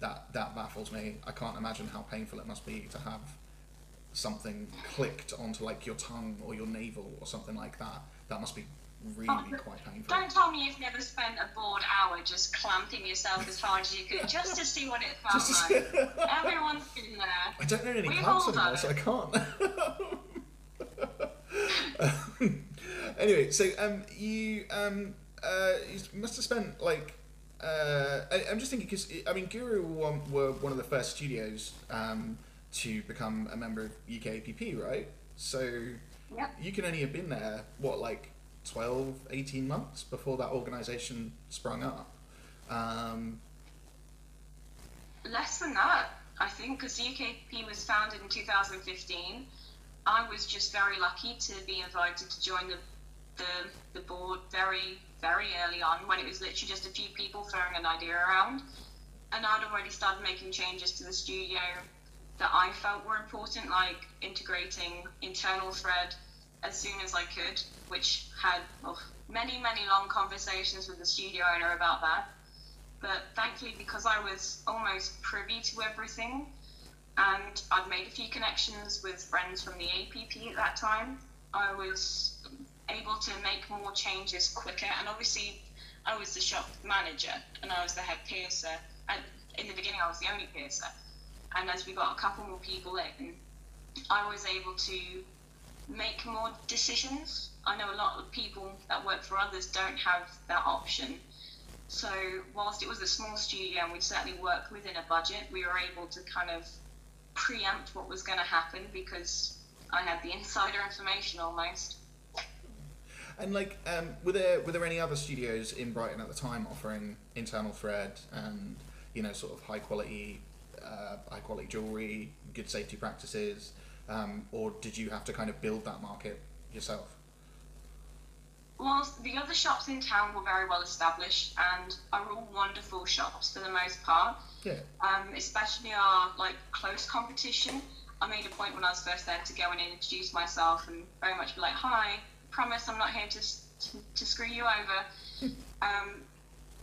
that that baffles me. I can't imagine how painful it must be to have something clicked onto like your tongue or your navel or something like that. That must be really quite painful. Don't tell me you've never spent a bored hour just clamping yourself as hard as you could just to see what it felt like. *laughs* Everyone's been there. I don't know any We've clamps anymore, so I can't. *laughs* Um, *laughs* anyway, so um, you um, uh, you must have spent like uh, I, I'm just thinking because I mean Guru were one, were one of the first studios um, to become a member of UKAPP, right? So Yep. you can only have been there what like 12, 18 months before that organisation sprung up. Um, Less than that, I think, because UKP was founded in 2015. I was just very lucky to be invited to join the, the, the board very, very early on when it was literally just a few people throwing an idea around. And I'd already started making changes to the studio that I felt were important, like integrating internal thread as soon as I could, which had oh, many, many long conversations with the studio owner about that. But thankfully because I was almost privy to everything and I'd made a few connections with friends from the APP at that time, I was able to make more changes quicker. And obviously I was the shop manager and I was the head piercer. And in the beginning I was the only piercer. And as we got a couple more people in I was able to make more decisions. I know a lot of people that work for others don't have that option. So whilst it was a small studio and we certainly worked within a budget, we were able to kind of preempt what was going to happen because I had the *laughs* insider information almost. And like, um, were there were there any other studios in Brighton at the time offering internal thread and you know sort of high quality, uh, high quality jewelry, good safety practices, um, or did you have to kind of build that market yourself? Whilst the other shops in town were very well established and are all wonderful shops for the most part, Yeah. um, especially our like close competition. I made a point when I was first there to go in and introduce myself and very much be like, "Hi, promise I'm not here to to, to screw you over." *laughs* um,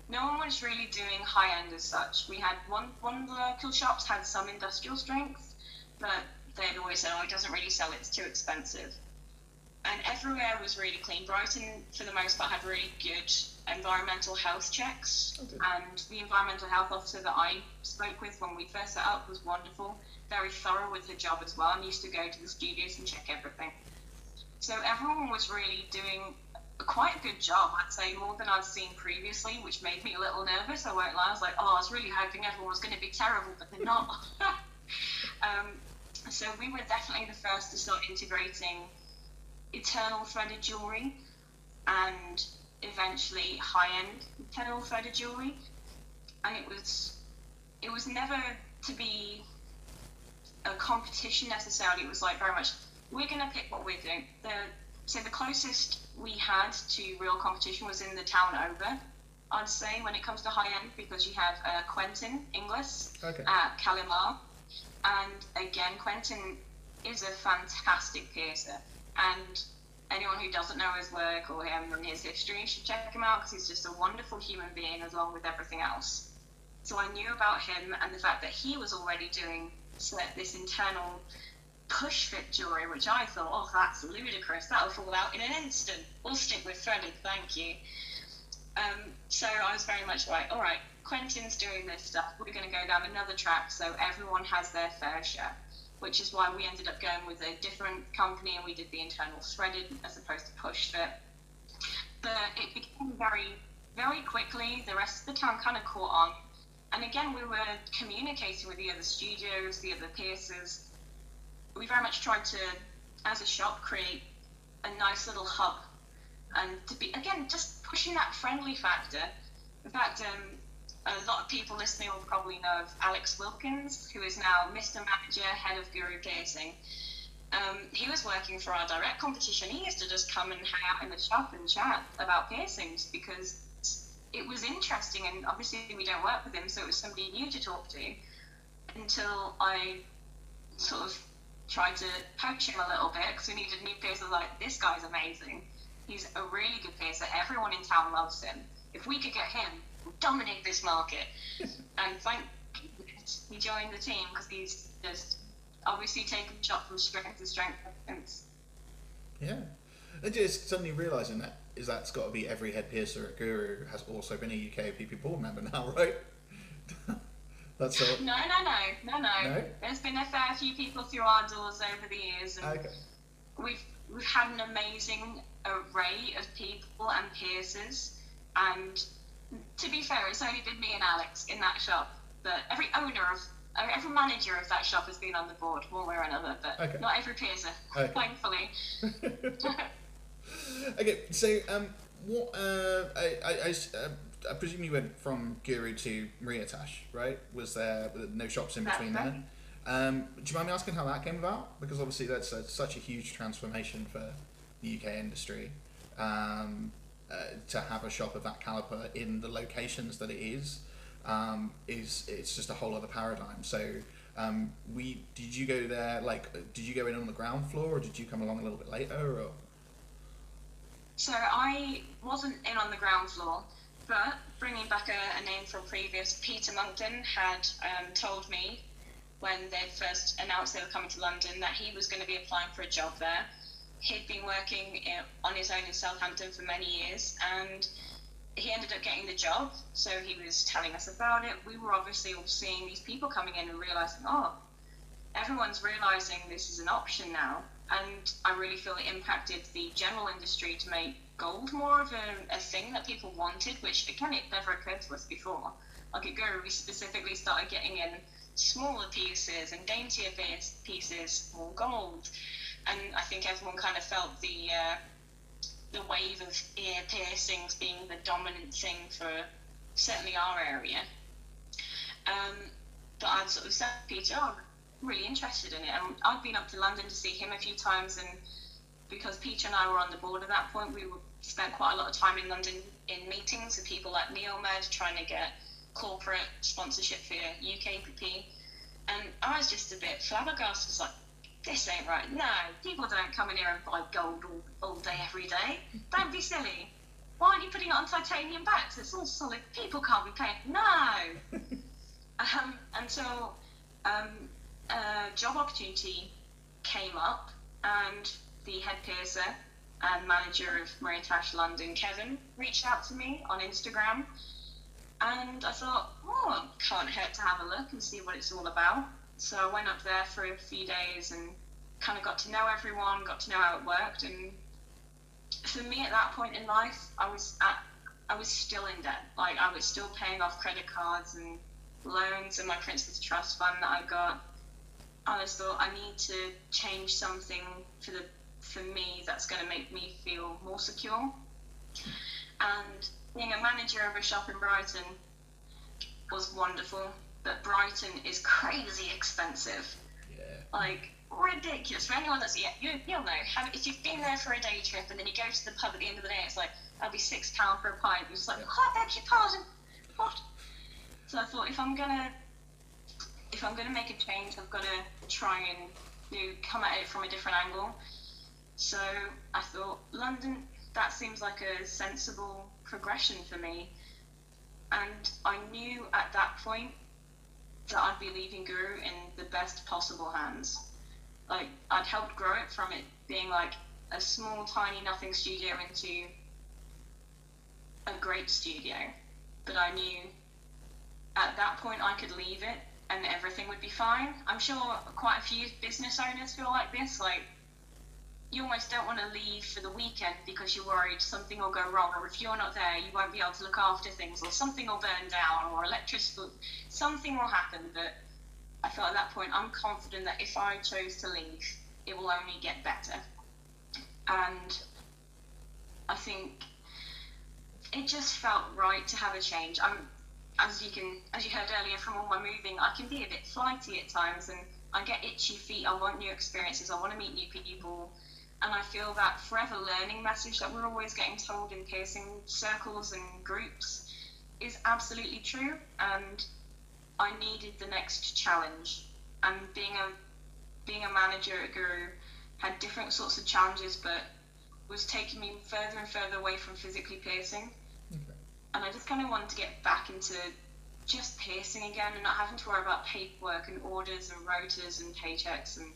no one was really doing high end as such. We had one one of the local shops had some industrial strength, but they'd always say, "Oh, it doesn't really sell; it's too expensive." And everywhere was really clean. Brighton, for the most part, had really good environmental health checks. Okay. And the environmental health officer that I spoke with when we first set up was wonderful, very thorough with her job as well, and used to go to the studios and check everything. So everyone was really doing a quite a good job, I'd say, more than I'd seen previously, which made me a little nervous. I won't lie. I was like, oh, I was really hoping everyone was going to be terrible, but they're not. *laughs* um, so we were definitely the first to start integrating internal threaded jewelry and eventually high-end internal threaded jewelry and it was it was never to be a competition necessarily it was like very much we're going to pick what we're doing the so the closest we had to real competition was in the town over i'd say when it comes to high end because you have uh, quentin inglis Okay. at Calimar. And again, Quentin is a fantastic piercer. And anyone who doesn't know his work or him and his history should check him out because he's just a wonderful human being along with everything else. So I knew about him and the fact that he was already doing this internal push fit jewelry, which I thought, oh, that's ludicrous. That'll fall out in an instant. We'll stick with threaded, thank you. Um, so I was very much like, all right, Quentin's doing this stuff. We're going to go down another track so everyone has their fair share, which is why we ended up going with a different company and we did the internal threaded as opposed to push fit. But it became very, very quickly, the rest of the town kind of caught on. And again, we were communicating with the other studios, the other piercers. We very much tried to, as a shop, create a nice little hub and to be again just pushing that friendly factor. In fact, um, a lot of people listening will probably know of Alex Wilkins, who is now Mr. Manager, head of Guru Piercing. um, he was working for our direct competition. He used to just come and hang out in the shop and chat about piercings because it was interesting. And obviously, we don't work with him, so it was somebody new to talk to. Until I sort of tried to poach him a little bit because we needed new piercers. Like this guy's amazing. He's a really good piercer. Everyone in town loves him. If we could get him, dominate this market. *laughs* and thank goodness he joined the team because he's just obviously taken shot from strength to strength since. Yeah. And just suddenly realizing that is that's got to be every head piercer at Guru has also been a UKPP board member now, *laughs* right? that's all. No, no, no, no, no, No? There's been a fair few people through our doors over the years, and Okay. we've we've had an amazing array of people and piercers. And to be fair, it's only been me and Alex in that shop. But every owner of every manager of that shop has been on the board one way or another. But Okay. not every piercer, Okay. thankfully. *laughs* okay, so um, what? Uh, I, I, I uh, I presume you went from Guru to Maria Tash, right? Was there no shops in between right. there? Um, do you mind me asking how that came about? Because obviously that's uh such a huge transformation for the UK industry. Um, uh, to have a shop of that caliber in the locations that it is, um, is it's just a whole other paradigm. So. Um, we did you go there like did you go in on the ground floor or did you come along a little bit later or So I wasn't in on the ground floor, but bringing back a, a name from previous, Peter Monkton had um, told me when they first announced they were coming to London that he was going to be applying for a job there. He'd been working eh, on his own in Southampton for many years, and he ended up getting the job. So he was telling us about it. We were obviously all seeing these people coming in and realizing, oh, everyone's realizing this is an option now. And I really feel it impacted the general industry to make gold more of a, a thing that people wanted, which again, it never occurred to us before. Like at Guru, we specifically started getting in smaller pieces and daintier pieces, more gold. And I think everyone kind of felt the uh, the wave of ear piercings being the dominant thing for certainly our area. Um, but I'd sort of said, Peter, oh, I'm really interested in it. And I'd been up to London to see him a few times, and because Peter and I were on the board at that point, we were, spent quite a lot of time in London in meetings with people like Neomed trying to get corporate sponsorship for UKPP. And I was just a bit flabbergasted. Like, this ain't right. No, people don't come in here and buy gold all, all day, every day. Don't be silly. Why aren't you putting it on titanium backs? It's all solid. People can't be paying. No. *laughs* um, and so um, a job opportunity came up, and the head piercer and manager of Maria Tash London, Kevin, reached out to me on Instagram. And I thought, oh, can't hurt to have a look and see what it's all about. So I went up there for a few days and kind of got to know everyone, got to know how it worked. And for me at that point in life, I was at, I was still in debt. Like I was still paying off credit cards and loans and my Prince's Trust fund that I got. I just thought I need to change something for the for me that's going to make me feel more secure. And being a manager of a shop in Brighton was wonderful, but Brighton is crazy expensive. yeah Like ridiculous. For anyone that's yeah, you, you'll know. Have, if you've been there for a day trip and then you go to the pub at the end of the day, it's like that'll be six pound for a pint. You're just like, Yeah. oh, I beg your pardon. What? So I thought if I'm gonna if I'm gonna make a change, I've got to try and you know, come at it from a different angle. So I thought London. That seems like a sensible progression for me. And I knew at that point that I'd be leaving Guru in the best possible hands. Like I'd helped grow it from it being like a small, tiny, nothing studio into a great studio. But I knew at that point I could leave it and everything would be fine. I'm sure quite a few business owners feel like this. Like you almost don't want to leave for the weekend because you're worried something will go wrong, or if you're not there, you won't be able to look after things, or something will burn down, or electricity, something will happen. But I felt at that point, I'm confident that if I chose to leave, it will only get better. And I think it just felt right to have a change. I'm, as you can, as you heard earlier from all my moving, I can be a bit flighty at times, and I get itchy feet. I want new experiences. I want to meet new people. And I feel that forever learning message that we're always getting told in piercing circles and groups is absolutely true. And I needed the next challenge. And being a being a manager at Guru had different sorts of challenges, but was taking me further and further away from physically piercing. Okay. And I just kind of wanted to get back into just piercing again and not having to worry about paperwork and orders and rotas and paychecks and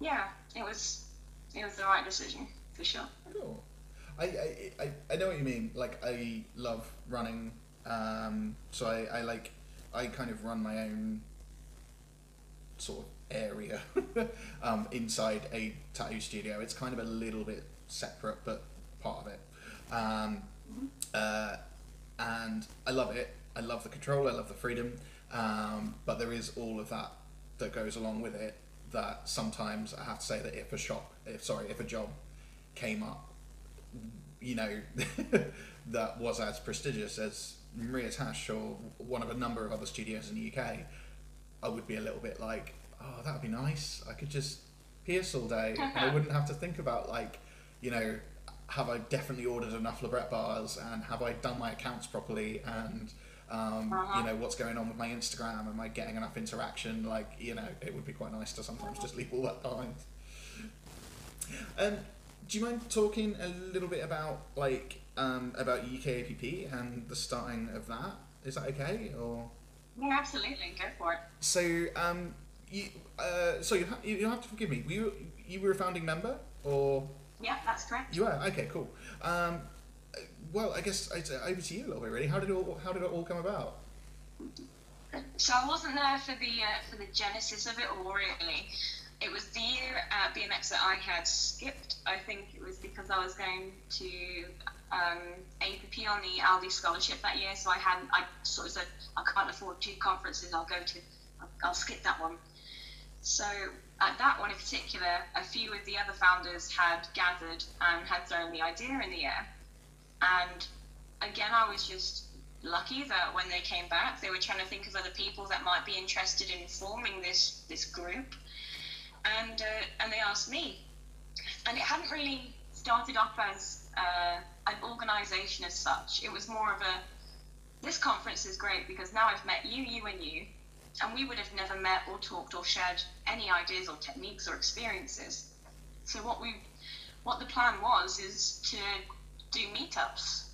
yeah, it was it was the right decision for sure. Cool. I, I, I, I know what you mean. Like I love running. Um, so I, I like I kind of run my own sort of area *laughs* um, inside a tattoo studio. It's kind of a little bit separate, but part of it. Um, uh, and I love it. I love the control. I love the freedom. Um, but there is all of that that goes along with it. That sometimes I have to say that if a shop, if sorry, if a job came up, you know, *laughs* that was as prestigious as Maria Tash or one of a number of other studios in the UK, I would be a little bit like, oh, that would be nice. I could just pierce all day, and *laughs* I wouldn't have to think about like, you know, have I definitely ordered enough Labret bars, and have I done my accounts properly, and um, Uh-huh. you know what's going on with my Instagram, am I getting enough interaction? Like, you know, it would be quite nice to sometimes just leave all that behind. Um, do you mind talking a little bit about like um, about UKAPP and the starting of that? Is that okay? Or Yeah, absolutely, go for it. so um, you uh, so you, ha- you have to forgive me. Were you you were a founding member or Yeah, that's correct. you are? Okay, cool. Um, well, I guess it's uh, over to you a little bit. Really, how did it all, how did it all come about? So I wasn't there for the uh, for the genesis of it all really. It was the year at BMX that I had skipped. I think it was because I was going to um, APP on the Aldi scholarship that year. So I had I sort of said I can't afford two conferences. I'll go to I'll, I'll skip that one. So at that one in particular, a few of the other founders had gathered and had thrown the idea in the air. And again, I was just lucky that when they came back, they were trying to think of other people that might be interested in forming this this group, and uh, and they asked me, and it hadn't really started off as uh, an organisation as such. It was more of a this conference is great because now I've met you, you, and you, and we would have never met or talked or shared any ideas or techniques or experiences. So what we what the plan was is to do meetups.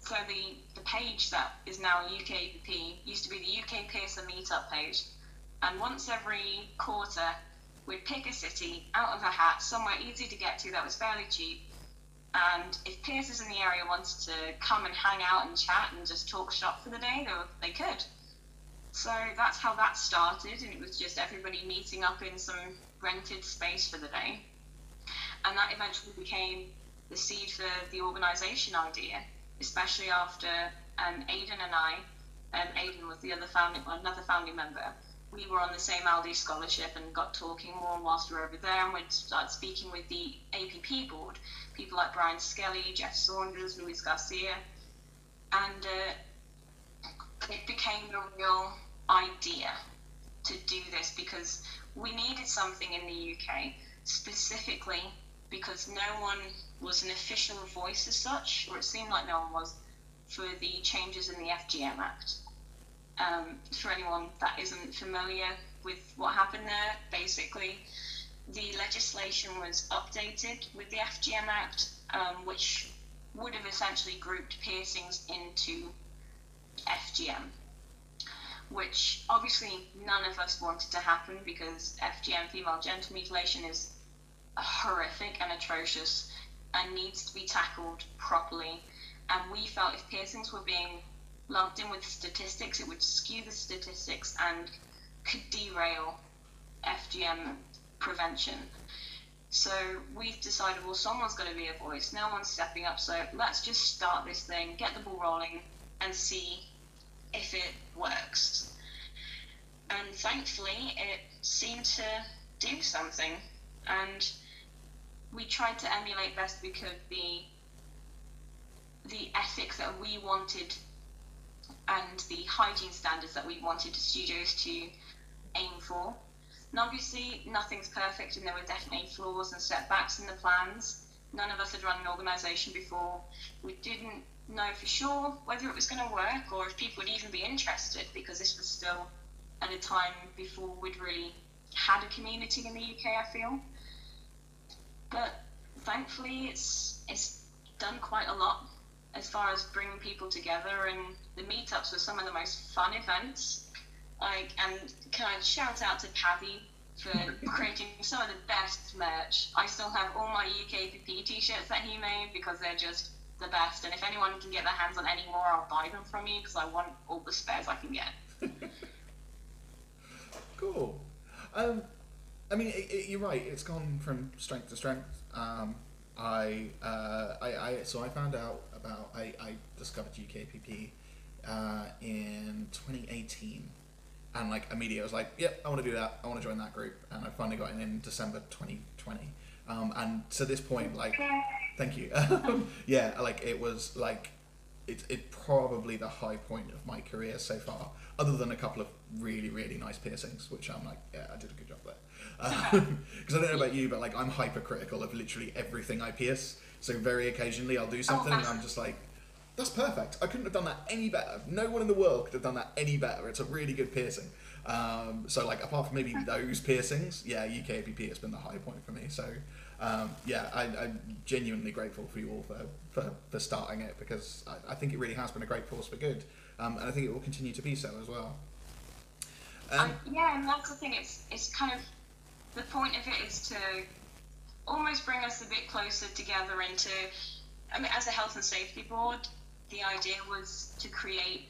So the, the page that is now UKAPP used to be the UK Piercer meetup page. And once every quarter, we'd pick a city out of a hat, somewhere easy to get to that was fairly cheap. And if piercers in the area wanted to come and hang out and chat and just talk shop for the day, they, were, they could. So that's how that started, and it was just everybody meeting up in some rented space for the day. And that eventually became the seed for the organisation idea, especially after um, Aidan and I, um, Aidan was the other founding, another founding member, we were on the same Aldi scholarship and got talking more whilst we were over there, and we'd start speaking with the APP board, people like Brian Skellie, Jeff Saunders, Luis Garcia, and uh, it became a real idea to do this because we needed something in the UK specifically because no one was an official voice as such, or it seemed like no one was, for the changes in the FGM Act. Um, for anyone that isn't familiar with what happened there, basically, the legislation was updated with the FGM Act, um, which would have essentially grouped piercings into FGM, which obviously none of us wanted to happen because FGM, female genital mutilation, is a horrific and atrocious and needs to be tackled properly. And we felt if piercings were being lumped in with statistics, it would skew the statistics and could derail FGM prevention. So we've decided, well, someone's got to be a voice. No one's stepping up. So let's just start this thing, get the ball rolling, and see if it works. And thankfully, it seemed to do something. And we tried to emulate best we could the the ethics that we wanted and the hygiene standards that we wanted studios to aim for. And obviously, nothing's perfect, and there were definitely flaws and setbacks in the plans. None of us had run an organisation before. We didn't know for sure whether it was going to work or if people would even be interested because this was still at a time before we'd really had a community in the UK, I feel. But thankfully, it's it's done quite a lot as far as bringing people together, and the meetups were some of the most fun events. Like, and can I shout out to Paddy for *laughs* creating some of the best merch? I still have all my UKPP t-shirts that he made because they're just the best. And if anyone can get their hands on any more, I'll buy them from you because I want all the spares I can get. *laughs* cool. Um, I mean, it, it, you're right. It's gone from strength to strength. Um, I, uh, I, I, so I found out about. I, I discovered UKPP uh, in 2018, and like immediately I was like, "Yep, I want to do that. I want to join that group." And I finally got in in December 2020. Um, and to this point, like, thank you. *laughs* yeah, like it was like, it's it probably the high point of my career so far, other than a couple of really really nice piercings, which I'm like, yeah, I did a good *laughs* Because I don't know about you, but like I'm hypercritical of literally everything I pierce. So very occasionally I'll do something and I'm just like, that's perfect. I couldn't have done that any better. No one in the world could have done that any better. It's a really good piercing. Um, so like apart from maybe those piercings, yeah, UKPP has been the high point for me. So um, yeah, I, am genuinely grateful for you all for, for, for starting it because I, I, think it really has been a great force for good, um, and I think it will continue to be so as well. Um, yeah, and that's the thing. It's it's kind of the point of it is to almost bring us a bit closer together into. I mean, as a health and safety board, the idea was to create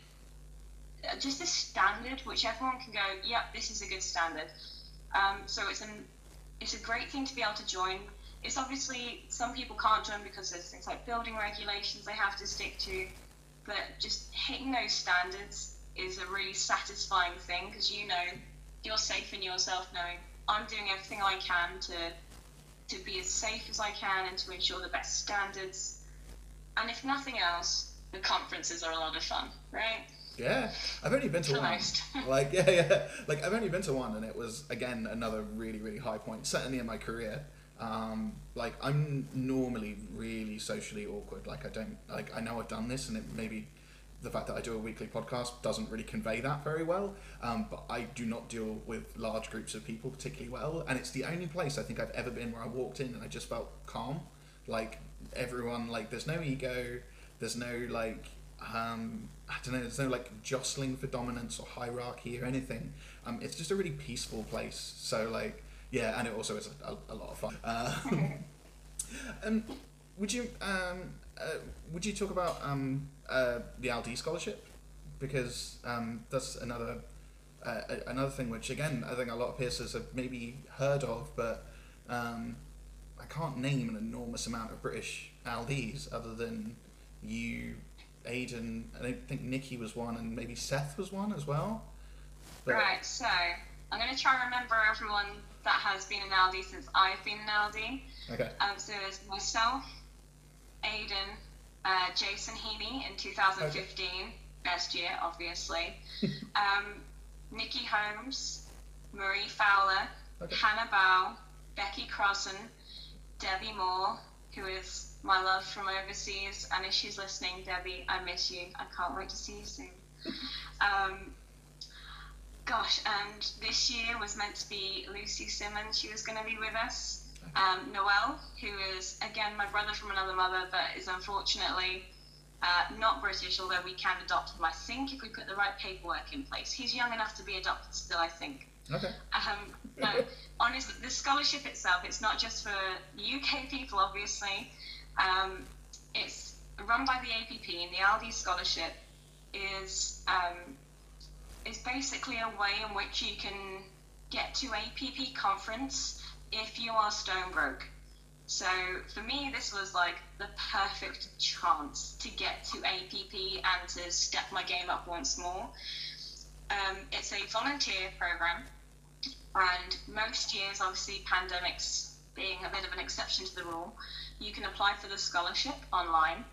uh, just a standard which everyone can go, yep, this is a good standard. Um, so it's an it's a great thing to be able to join. It's obviously some people can't join because there's things like building regulations they have to stick to, but just hitting those standards is a really satisfying thing because you know you're safe in yourself knowing I'm doing everything I can to to be as safe as I can and to ensure the best standards. And if nothing else, the conferences are a lot of fun, right? Yeah, I've only been to one. *laughs* like yeah, yeah, like I've only been to one, and it was again another really, really high point, certainly in my career. Um, like I'm normally really socially awkward. Like I don't like I know I've done this, and it maybe the fact that I do a weekly podcast doesn't really convey that very well. Um, but I do not deal with large groups of people particularly well, and it's the only place I think I've ever been where I walked in and I just felt calm. Like everyone, like there's no ego, there's no like um, I don't know, there's no like jostling for dominance or hierarchy or anything. Um, it's just a really peaceful place. So like yeah, and it also is a, a, a lot of fun. Uh, *laughs* um, would you um, uh, would you talk about um, uh, the LD scholarship because um, that's another uh, another thing which again I think a lot of piercers have maybe heard of, but um, I can't name an enormous amount of British LDs other than you, Aidan. I don't think Nikki was one, and maybe Seth was one as well. But... Right. So I'm going to try and remember everyone that has been an LD since I've been an LD. Okay. Um, so there's myself, Aiden, uh, Jason Heaney in 2015, okay. best year, obviously. *laughs* um, Nikki Holmes, Marie Fowler, okay. Hannah Bow, Becky Crossan, Debbie Moore, who is my love from overseas. And if she's listening, Debbie, I miss you. I can't wait to see you soon. *laughs* um, gosh, and this year was meant to be Lucy Simmons. She was going to be with us. Um, Noel, who is again my brother from another mother, but is unfortunately uh, not British, although we can adopt him. I think if we put the right paperwork in place, he's young enough to be adopted still. I think. Okay. Um, but *laughs* honestly, the scholarship itself, it's not just for UK people, obviously. Um, it's run by the APP, and the LD scholarship is um, is basically a way in which you can get to APP conference if you are stone broke. So for me, this was like the perfect chance to get to APP and to step my game up once more. Um, it's a volunteer program, and most years, obviously, pandemics being a bit of an exception to the rule, you can apply for the scholarship online.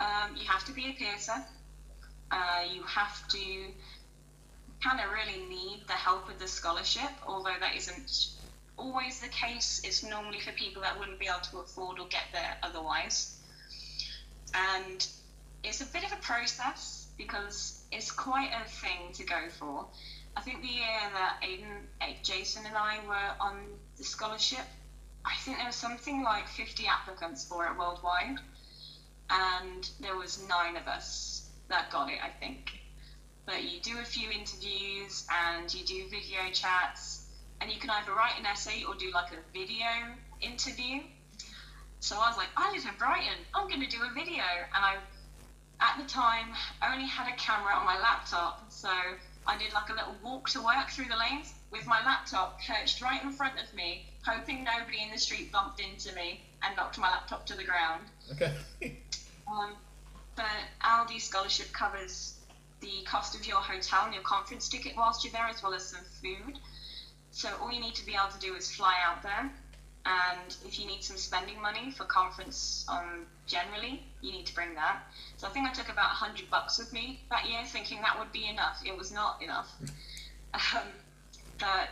Um, you have to be a piercer. Uh, you have to kind of really need the help with the scholarship, although that isn't always the case. It's normally for people that wouldn't be able to afford or get there otherwise. And it's a bit of a process because it's quite a thing to go for. I think the year that Aiden, eh, Jason, and I were on the scholarship, I think there was something like 50 applicants for it worldwide, and there was nine of us that got it, I think. But you do a few interviews and you do video chats, and you can either write an essay or do like a video interview. So I was like, I live in Brighton, I'm going to do a video, and I, at the time, only had a camera on my laptop, so I did like a little walk to work through the lanes with my laptop perched right in front of me, hoping nobody in the street bumped into me and knocked my laptop to the ground. Okay. *laughs* um, but Aldi scholarship covers the cost of your hotel and your conference ticket whilst you're there, as well as some food. So all you need to be able to do is fly out there and if you need some spending money for conference um, generally, you need to bring that. So I think I took about 100 bucks with me that year, thinking that would be enough. It was not enough. *laughs* um, but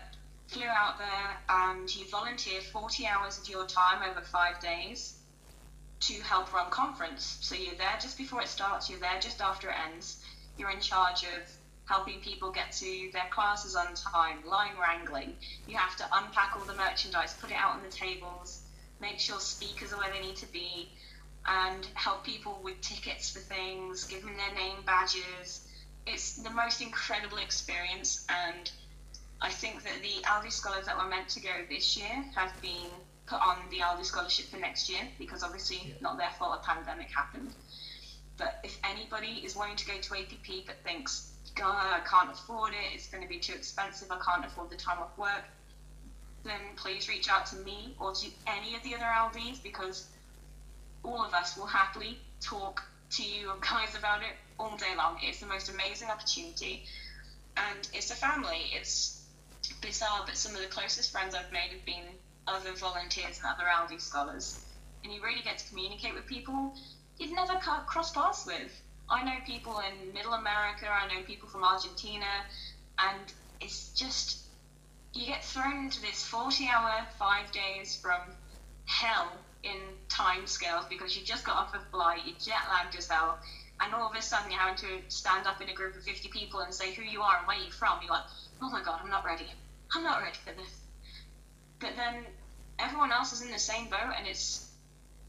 flew out there and you volunteer 40 hours of your time over five days to help run conference. So you're there just before it starts, you're there just after it ends. You're in charge of helping people get to their classes on time, line wrangling. You have to unpack all the merchandise, put it out on the tables, make sure speakers are where they need to be, and help people with tickets for things, give them their name badges. It's the most incredible experience, and I think that the Aldi scholars that were meant to go this year have been put on the Aldi scholarship for next year because obviously yeah. not their fault a pandemic happened. But if anybody is wanting to go to APP but thinks God, I can't afford it, it's going to be too expensive, I can't afford the time off work, then please reach out to me or to any of the other LDs because all of us will happily talk to you *laughs* guys about it all day long. It's the most amazing opportunity and it's a family. It's bizarre, but some of the closest friends I've made have been other volunteers and other LD scholars. And you really get to communicate with people you'd never cross paths with. I know people in Middle America, I know people from Argentina, and it's just you get thrown into this 40 hour, five days from hell in time scales because you just got off a flight, you're jet lagged hell, and all of a sudden you're having to stand up in a group of 50 people and say who you are and where you're from. You're like, oh my god, I'm not ready. I'm not ready for this. But then everyone else is in the same boat, and it's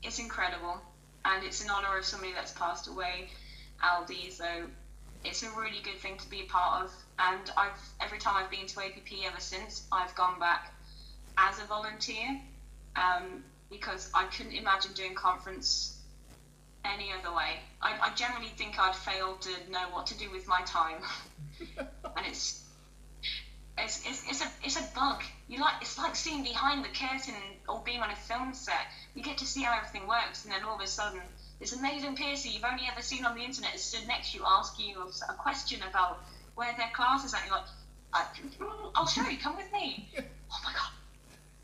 it's incredible, and it's in honor of somebody that's passed away Aldi, so it's a really good thing to be a part of. And I've every time I've been to APP ever since, I've gone back as a volunteer um, because I couldn't imagine doing conference any other way. I, I generally think I'd fail to know what to do with my time, *laughs* and it's it's, it's, it's a it's a bug. You like it's like seeing behind the curtain or being on a film set. You get to see how everything works, and then all of a sudden this amazing person you've only ever seen on the internet is stood next to you, asking you a, question about where their class is at. You're like, I, will show you. Come with me. oh my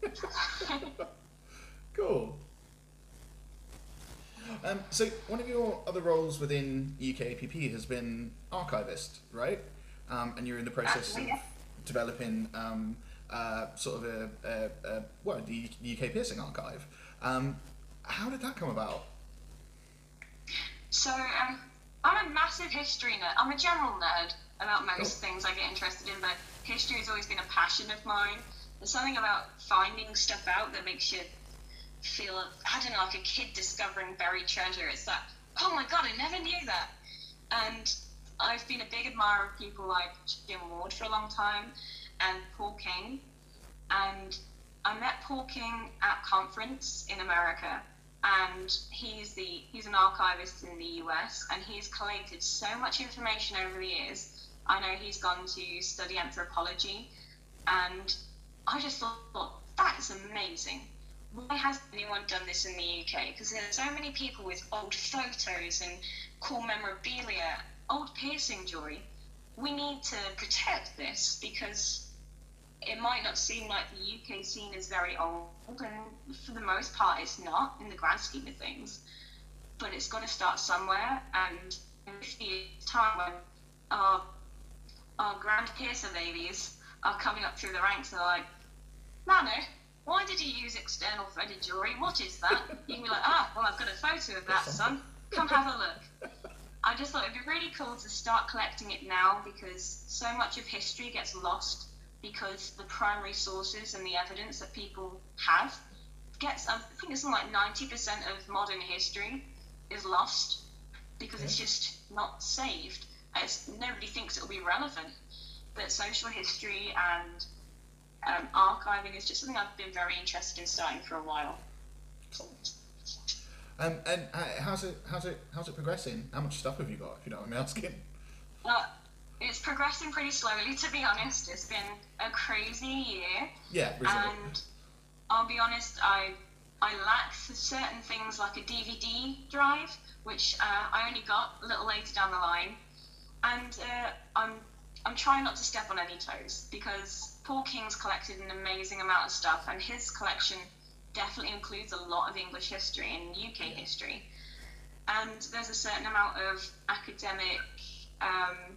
god. *laughs* cool. Um, so one of your other roles within UKAPP has been archivist, right? Um, and you're in the process of developing um, uh, sort of a, a, a well the UK Piercing Archive. Um, how did that come about? So um, I'm a massive history nerd. I'm a general nerd about most cool. things I get interested in, but history has always been a passion of mine. There's something about finding stuff out that makes you feel, I don't know, like a kid discovering buried treasure. It's that, oh my god, I never knew that. And I've been a big admirer of people like Jim Ward for a long time and Paul King. And I met Paul King at conference in America and he's the he's an archivist in the US, and he's collected so much information over the years. I know he's gone to study anthropology, and I just thought that is amazing. Why hasn't anyone done this in the UK? Because there's so many people with old photos and cool memorabilia, old piercing jewelry. We need to protect this because it might not seem like the UK scene is very old, and for the most part, it's not in the grand scheme of things. But it's got to start somewhere, and in 50 years' time, when our our grand piercer babies are coming up through the ranks and they're like, Manu, why did you use external threaded jewellery? What is that? *laughs* You can be like, ah, well, I've got a photo of that, son. Come have a look. I just thought it'd be really cool to start collecting it now because so much of history gets lost because the primary sources and the evidence that people have gets, I think it's something like 90% of modern history is lost because it's just not saved. It's, nobody thinks it'll be relevant. But social history and um, archiving is just something I've been very interested in starting for a while. Um, and uh, how's it how's it how's it progressing? How much stuff have you got? If you don't mind me asking. Uh, it's progressing pretty slowly, to be honest. It's been a crazy year. Yeah, reasonable. And I'll be honest, I I lack certain things like a DVD drive, which uh, I only got a little later down the line, and uh, I'm I'm trying not to step on any toes because Paul King's collected an amazing amount of stuff, and his collection definitely includes a lot of English history and UK history. And there's a certain amount of academic um,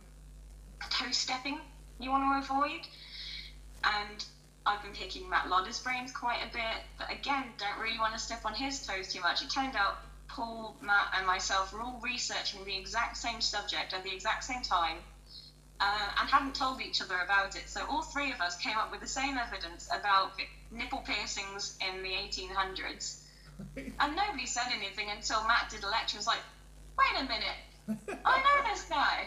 toe stepping you want to avoid. And I've been picking Matt Lodder's brains quite a bit, but again, don't really want to step on his toes too much. It turned out Paul, Matt, and myself were all researching the exact same subject at the exact same time uh, and hadn't told each other about it. So all three of us came up with the same evidence about nipple piercings in the 1800s. *laughs* and nobody said anything until Matt did a lecture. It was like, wait a minute, I know this guy.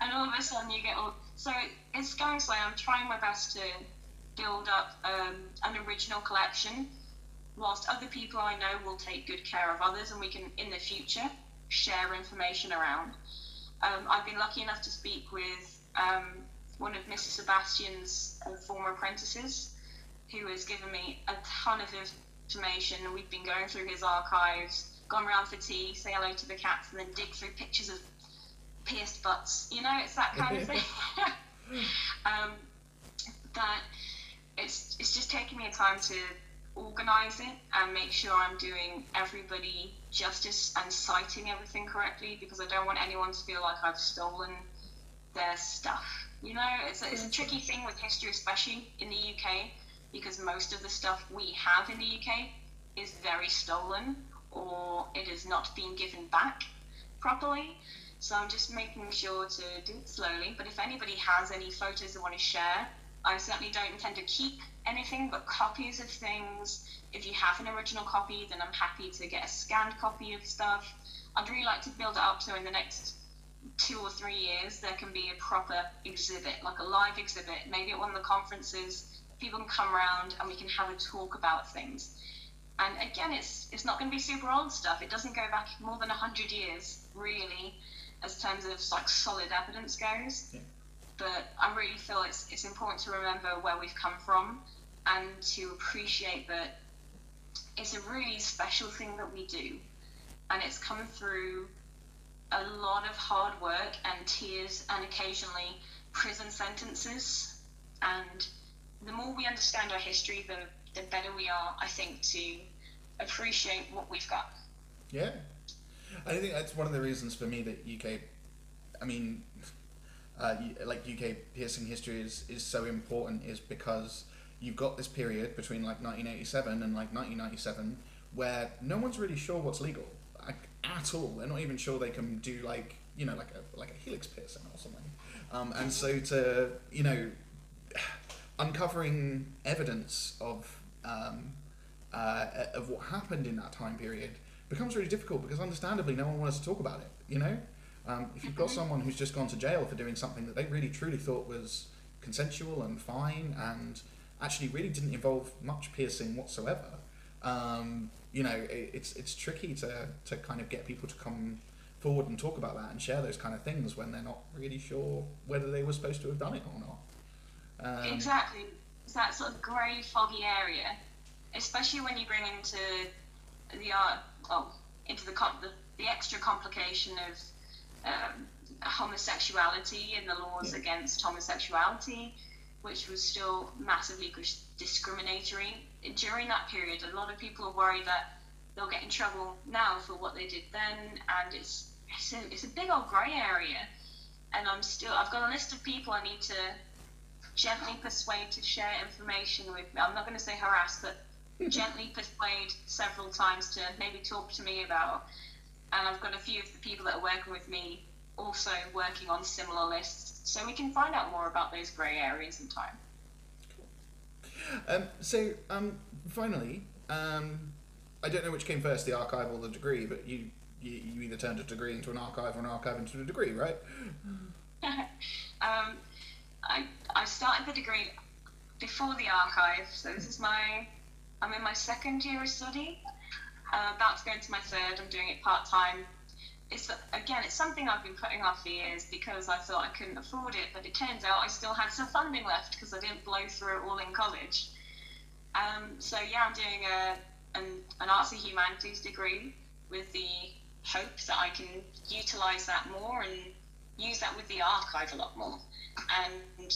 And all of a sudden you get all. So it's going slow. I'm trying my best to build up um, an original collection, whilst other people I know will take good care of others, and we can in the future share information around. Um, I've been lucky enough to speak with um, one of Mr. Sebastian's uh, former apprentices, who has given me a ton of information. We've been going through his archives, gone around for tea, say hello to the cats, and then dig through pictures of pierced butts. You know, it's that kind of *laughs* thing. *laughs* um, that it's it's just taking me a time to organize it and make sure I'm doing everybody justice and citing everything correctly because I don't want anyone to feel like I've stolen their stuff. You know, it's a, it's a tricky thing with history, especially in the UK, because most of the stuff we have in the UK is very stolen or it is not being given back properly. So I'm just making sure to do it slowly. But if anybody has any photos they want to share, I certainly don't intend to keep anything but copies of things. If you have an original copy, then I'm happy to get a scanned copy of stuff. I'd really like to build it up so in the next two or three years there can be a proper exhibit, like a live exhibit, maybe at one of the conferences. People can come around and we can have a talk about things. And again, it's it's not going to be super old stuff. It doesn't go back more than hundred years, really, as terms of like solid evidence goes. Yeah but I really feel it's it's important to remember where we've come from and to appreciate that it's a really special thing that we do, and it's come through a lot of hard work and tears and occasionally prison sentences. And the more we understand our history, the the better we are, I think, to appreciate what we've got. Yeah, I think that's one of the reasons for me that UK. I mean, uh, like UK piercing history is, is so important is because you've got this period between like 1987 and like 1997 where no one's really sure what's legal like, at all. They're not even sure they can do like you know like a like a helix piercing or something. Um, and so to you know uncovering evidence of um, uh, of what happened in that time period becomes really difficult because understandably no one wants to talk about it. You know. Um, if you've got someone who's just gone to jail for doing something that they really truly thought was consensual and fine and actually really didn't involve much piercing whatsoever, um, you know, it, it's it's tricky to, to kind of get people to come forward and talk about that and share those kind of things when they're not really sure whether they were supposed to have done it or not. Um, exactly. It's that sort of grey, foggy area, especially when you bring into the art, well, into the, the, the extra complication of um, homosexuality and the laws yeah. against homosexuality, which was still massively discriminatory. During that period, a lot of people are worried that they'll get in trouble now for what they did then, and it's it's a, it's a big old grey area. and I'm still. I've got a list of people I need to gently persuade to share information with me. I'm not going to say harass, but gently persuade several times to maybe talk to me about. And I've got a few of the people that are working with me also working on similar lists, so we can find out more about those grey areas in time. Um, so, um, finally, um, I don't know which came first, the archive or the degree, but you, you, you either turned a degree into an archive or an archive into a degree, right? *laughs* um, I, I started the degree before the archive, so this is my, I'm in my second year of study, uh, about to go into my third, I'm doing it part time. It's again, it's something I've been putting off for years because I thought I couldn't afford it, but it turns out I still had some funding left because I didn't blow through it all in college. Um, so yeah, I'm doing a an, an arts and humanities degree with the hope that I can utilize that more and use that with the archive a lot more. And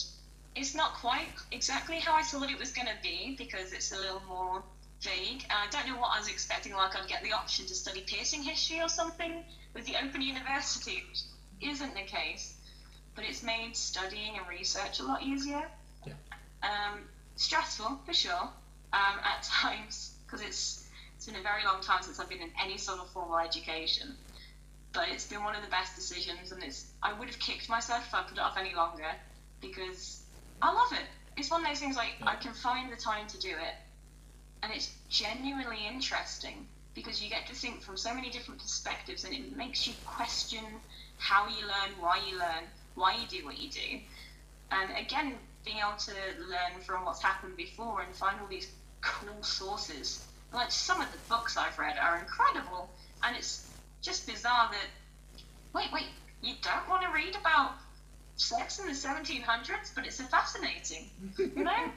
it's not quite exactly how I thought it was going to be because it's a little more vague. And I don't know what I was expecting, like I'd get the option to study piercing history or something with the Open University, which isn't the case. But it's made studying and research a lot easier. Yeah. Um, stressful, for sure, um, at *laughs* times, because it's, it's been a very long time since I've been in any sort of formal education. But it's been one of the best decisions, and it's I would have kicked myself if I put it off any longer because I love it. It's one of those things like I can find the time to do it, and it's genuinely interesting because you get to think from so many different perspectives, and it makes you question how you learn, why you learn, why you do what you do, and again, being able to learn from what's happened before and find all these cool sources. Like some of the books I've read are incredible, and it's just bizarre that wait, wait, you don't want to read about sex in the 1700s, but it's a fascinating, you know?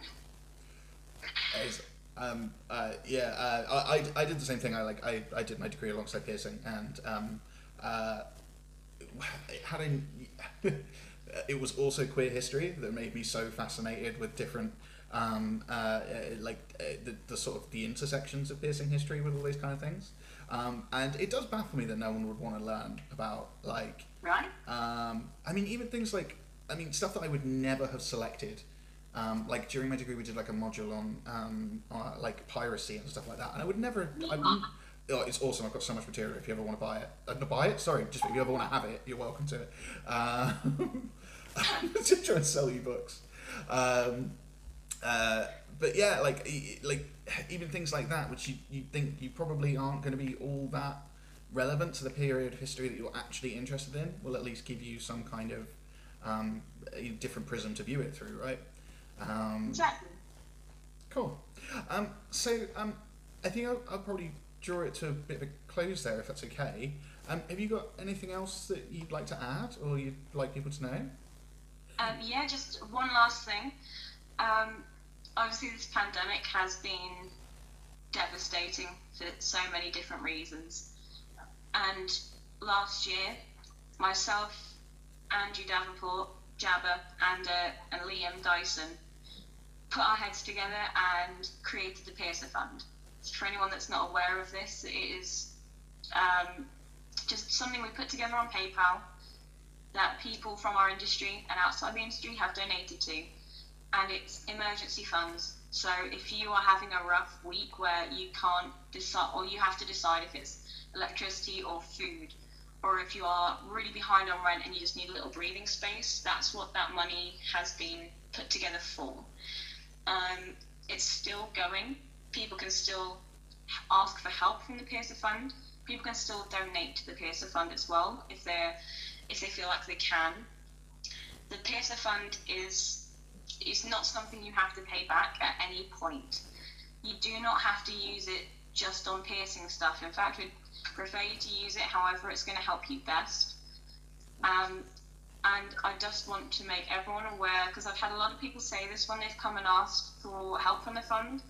Um, uh, yeah, uh, I, I did the same thing. I like I, I did my degree alongside piercing, and um, uh, *sighs* having *laughs* it was also queer history that made me so fascinated with different um, uh, uh, like uh, the, the sort of the intersections of piercing history with all these kind of things. Um, and it does baffle me that no one would want to learn about like right. Um, I mean, even things like I mean stuff that I would never have selected. Um, like during my degree, we did like a module on um, uh, like piracy and stuff like that, and I would never. I wouldn't, oh, it's awesome! I've got so much material. If you ever want to buy it, uh, not buy it. Sorry, just if you ever want to have it, you're welcome to it. *laughs* Uh, just trying to sell you books. Um, uh, but yeah, like like even things like that, which you, you think you probably aren't going to be all that relevant to the period of history that you're actually interested in, will at least give you some kind of um, different prism to view it through, right? Um, exactly. Cool. Um, so um, I think I'll, I'll, probably draw it to a bit of a close there, if that's okay. Um, have you got anything else that you'd like to add, or you'd like people to know? Um, yeah, just one last thing. Um, obviously, this pandemic has been devastating for so many different reasons. And last year, myself, Andrew Davenport, Jabba, and, uh, and Liam Dyson put our heads together and created the Piercer Fund. So for anyone that's not aware of this, it is um, just something we put together on PayPal that people from our industry and outside the industry have donated to and it's emergency funds. So if you are having a rough week where you can't decide, or you have to decide if it's electricity or food, or if you are really behind on rent and you just need a little breathing space, that's what that money has been put together for. Um, it's still going. People can still ask for help from the Piercer Fund. People can still donate to the Piercer Fund as well if they if they feel like they can. The Piercer Fund is it's not something you have to pay back at any point. You do not have to use it just on piercing stuff. In fact, prefer you to use it however it's going to help you best. Um, and I just want to make everyone aware because I've had a lot of people say this when they've come and asked for help from the fund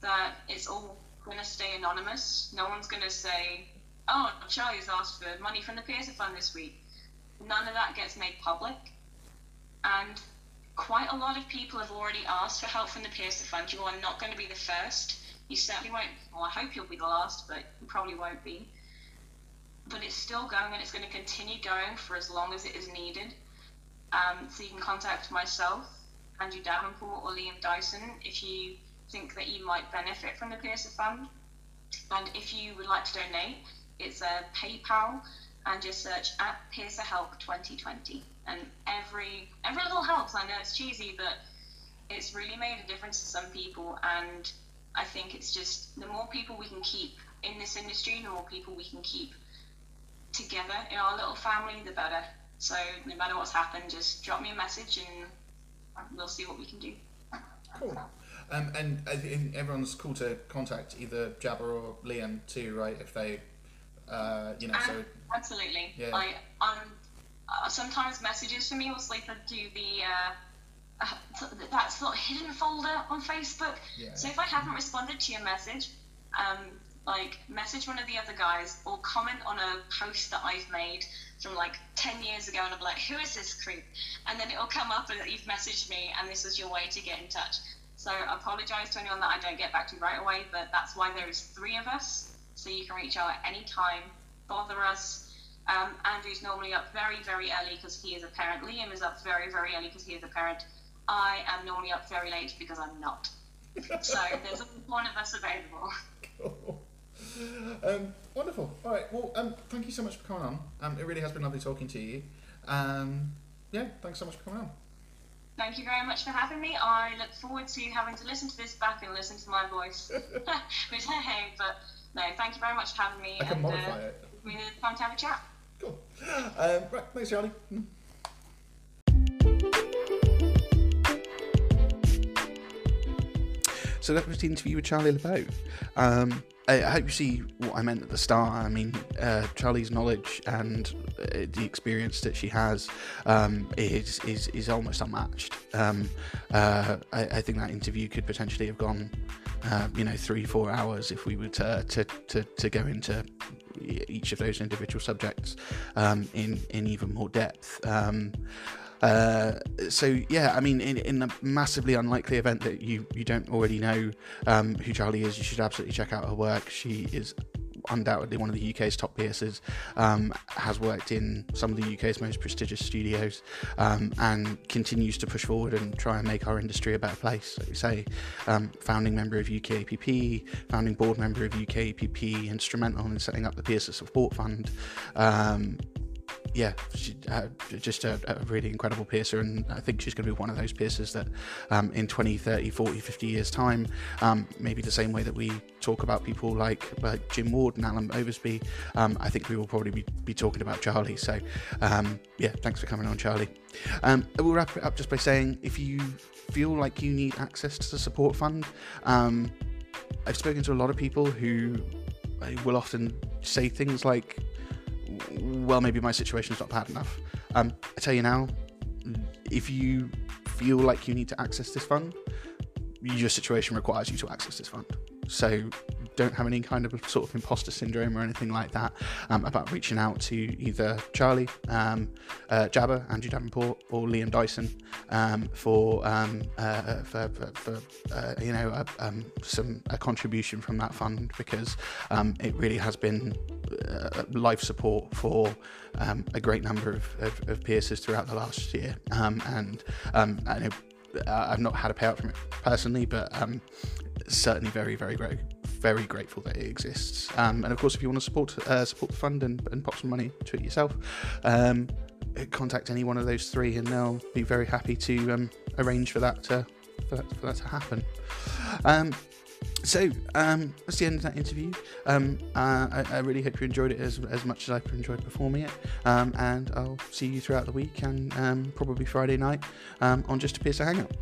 that it's all going to stay anonymous. No one's going to say, "Oh, Charlie's asked for money from the Piercer Fund this week." None of that gets made public, and quite a lot of people have already asked for help from the Piercer Fund. You are not going to be the first. You certainly won't. Well, I hope you'll be the last, but you probably won't be. But it's still going and it's going to continue going for as long as it is needed. Um, so you can contact myself, Andrew Davenport, or Liam Dyson if you think that you might benefit from the Piercer Fund. And if you would like to donate, it's a PayPal and just search at Piercer Help 2020. And every every little helps. I know it's cheesy, but it's really made a difference to some people. And I think it's just the more people we can keep in this industry, the more people we can keep together in our little family, the better. So no matter what's happened, just drop me a message and we'll see what we can do. Cool. Um, and I think everyone's cool to contact either Jabba or Liam too, right? If they, uh, you know, so Absolutely. Yeah. I um uh, sometimes messages for me will slip into the uh, uh, that sort of hidden folder on Facebook. Yeah. So if I haven't responded to your message, um, like message one of the other guys or comment on a post that I've made from like 10 years ago and I'll be like, who is this creep? And then it'll come up that you've messaged me and this is your way to get in touch. So I apologize to anyone that I don't get back to right away, but that's why there is three of us. So you can reach out at any time, bother us. Um, Andrew's normally up very, very early because he is a parent. Liam is up very, very early because he is a parent. I am normally up very late because I'm not. So there's one of us available. *laughs* Cool. Um, wonderful. All right. Well, um, thank you so much for coming on. Um, it really has been lovely talking to you. Um, yeah, thanks so much for coming on. Thank you very much for having me. I look forward to having to listen to this back and listen to my voice. *laughs* *laughs* Which, hey, but no, thank you very much for having me. I can and modify uh, it. we need time to have a chat. Cool. Um, right. Thanks, Charlie. So that was the interview with Charlie Le Beau. Um, I, hope you see what I meant at the start. I mean, uh, Charlie's knowledge and uh, the experience that she has um, is, is is almost unmatched. Um, uh, I, I think that interview could potentially have gone, uh, you know, three four hours if we were to to, to, to go into each of those individual subjects um, in in even more depth. Um, uh, so yeah, I mean, in, in a massively unlikely event that you you don't already know um, who Charlie is, you should absolutely check out her work. She is undoubtedly one of the UK's top piercers, um, has worked in some of the UK's most prestigious studios, um, and continues to push forward and try and make our industry a better place. You say, um, founding member of UKAPP, founding board member of UKAPP, instrumental in setting up the Piercer Support Fund. Yeah, she, uh, just a, a really incredible piercer, and I think she's going to be one of those piercers that um, in 20, 30, 40, 50 years' time, um, maybe the same way that we talk about people like, like Jim Ward and Alan Oversby, um, I think we will probably be, be talking about Charlie. So, um, yeah, thanks for coming on, Charlie. Um, we'll wrap it up just by saying if you feel like you need access to the support fund, um, I've spoken to a lot of people who uh, will often say things like, well, maybe my situation's not bad enough. Um, I tell you now, if you feel like you need to access this fund, your situation requires you to access this fund. So don't have any kind of sort of imposter syndrome or anything like that um, about reaching out to either Charlie, um, uh, Jabba, Andrew Davenport, or Liam Dyson um, for, um, uh, for, for, uh, you know um, some a contribution from that fund because um, it really has been uh, life support for a great number of, of, of piercers throughout the last year. And know uh, I've not had a payout from it personally, but um, certainly very, very, very, very grateful that it exists. Um, and of course, if you want to support uh, support the fund and, and pop some money to it yourself, um, contact any one of those three, and they'll be very happy to um, arrange for that to for that, for that to happen. So um, that's the end of that interview. Um, uh, I, I really hope you enjoyed it as, as much as I've enjoyed performing it. Um, and I'll see you throughout the week and um, probably Friday night um, on Just a Piercer Hangout.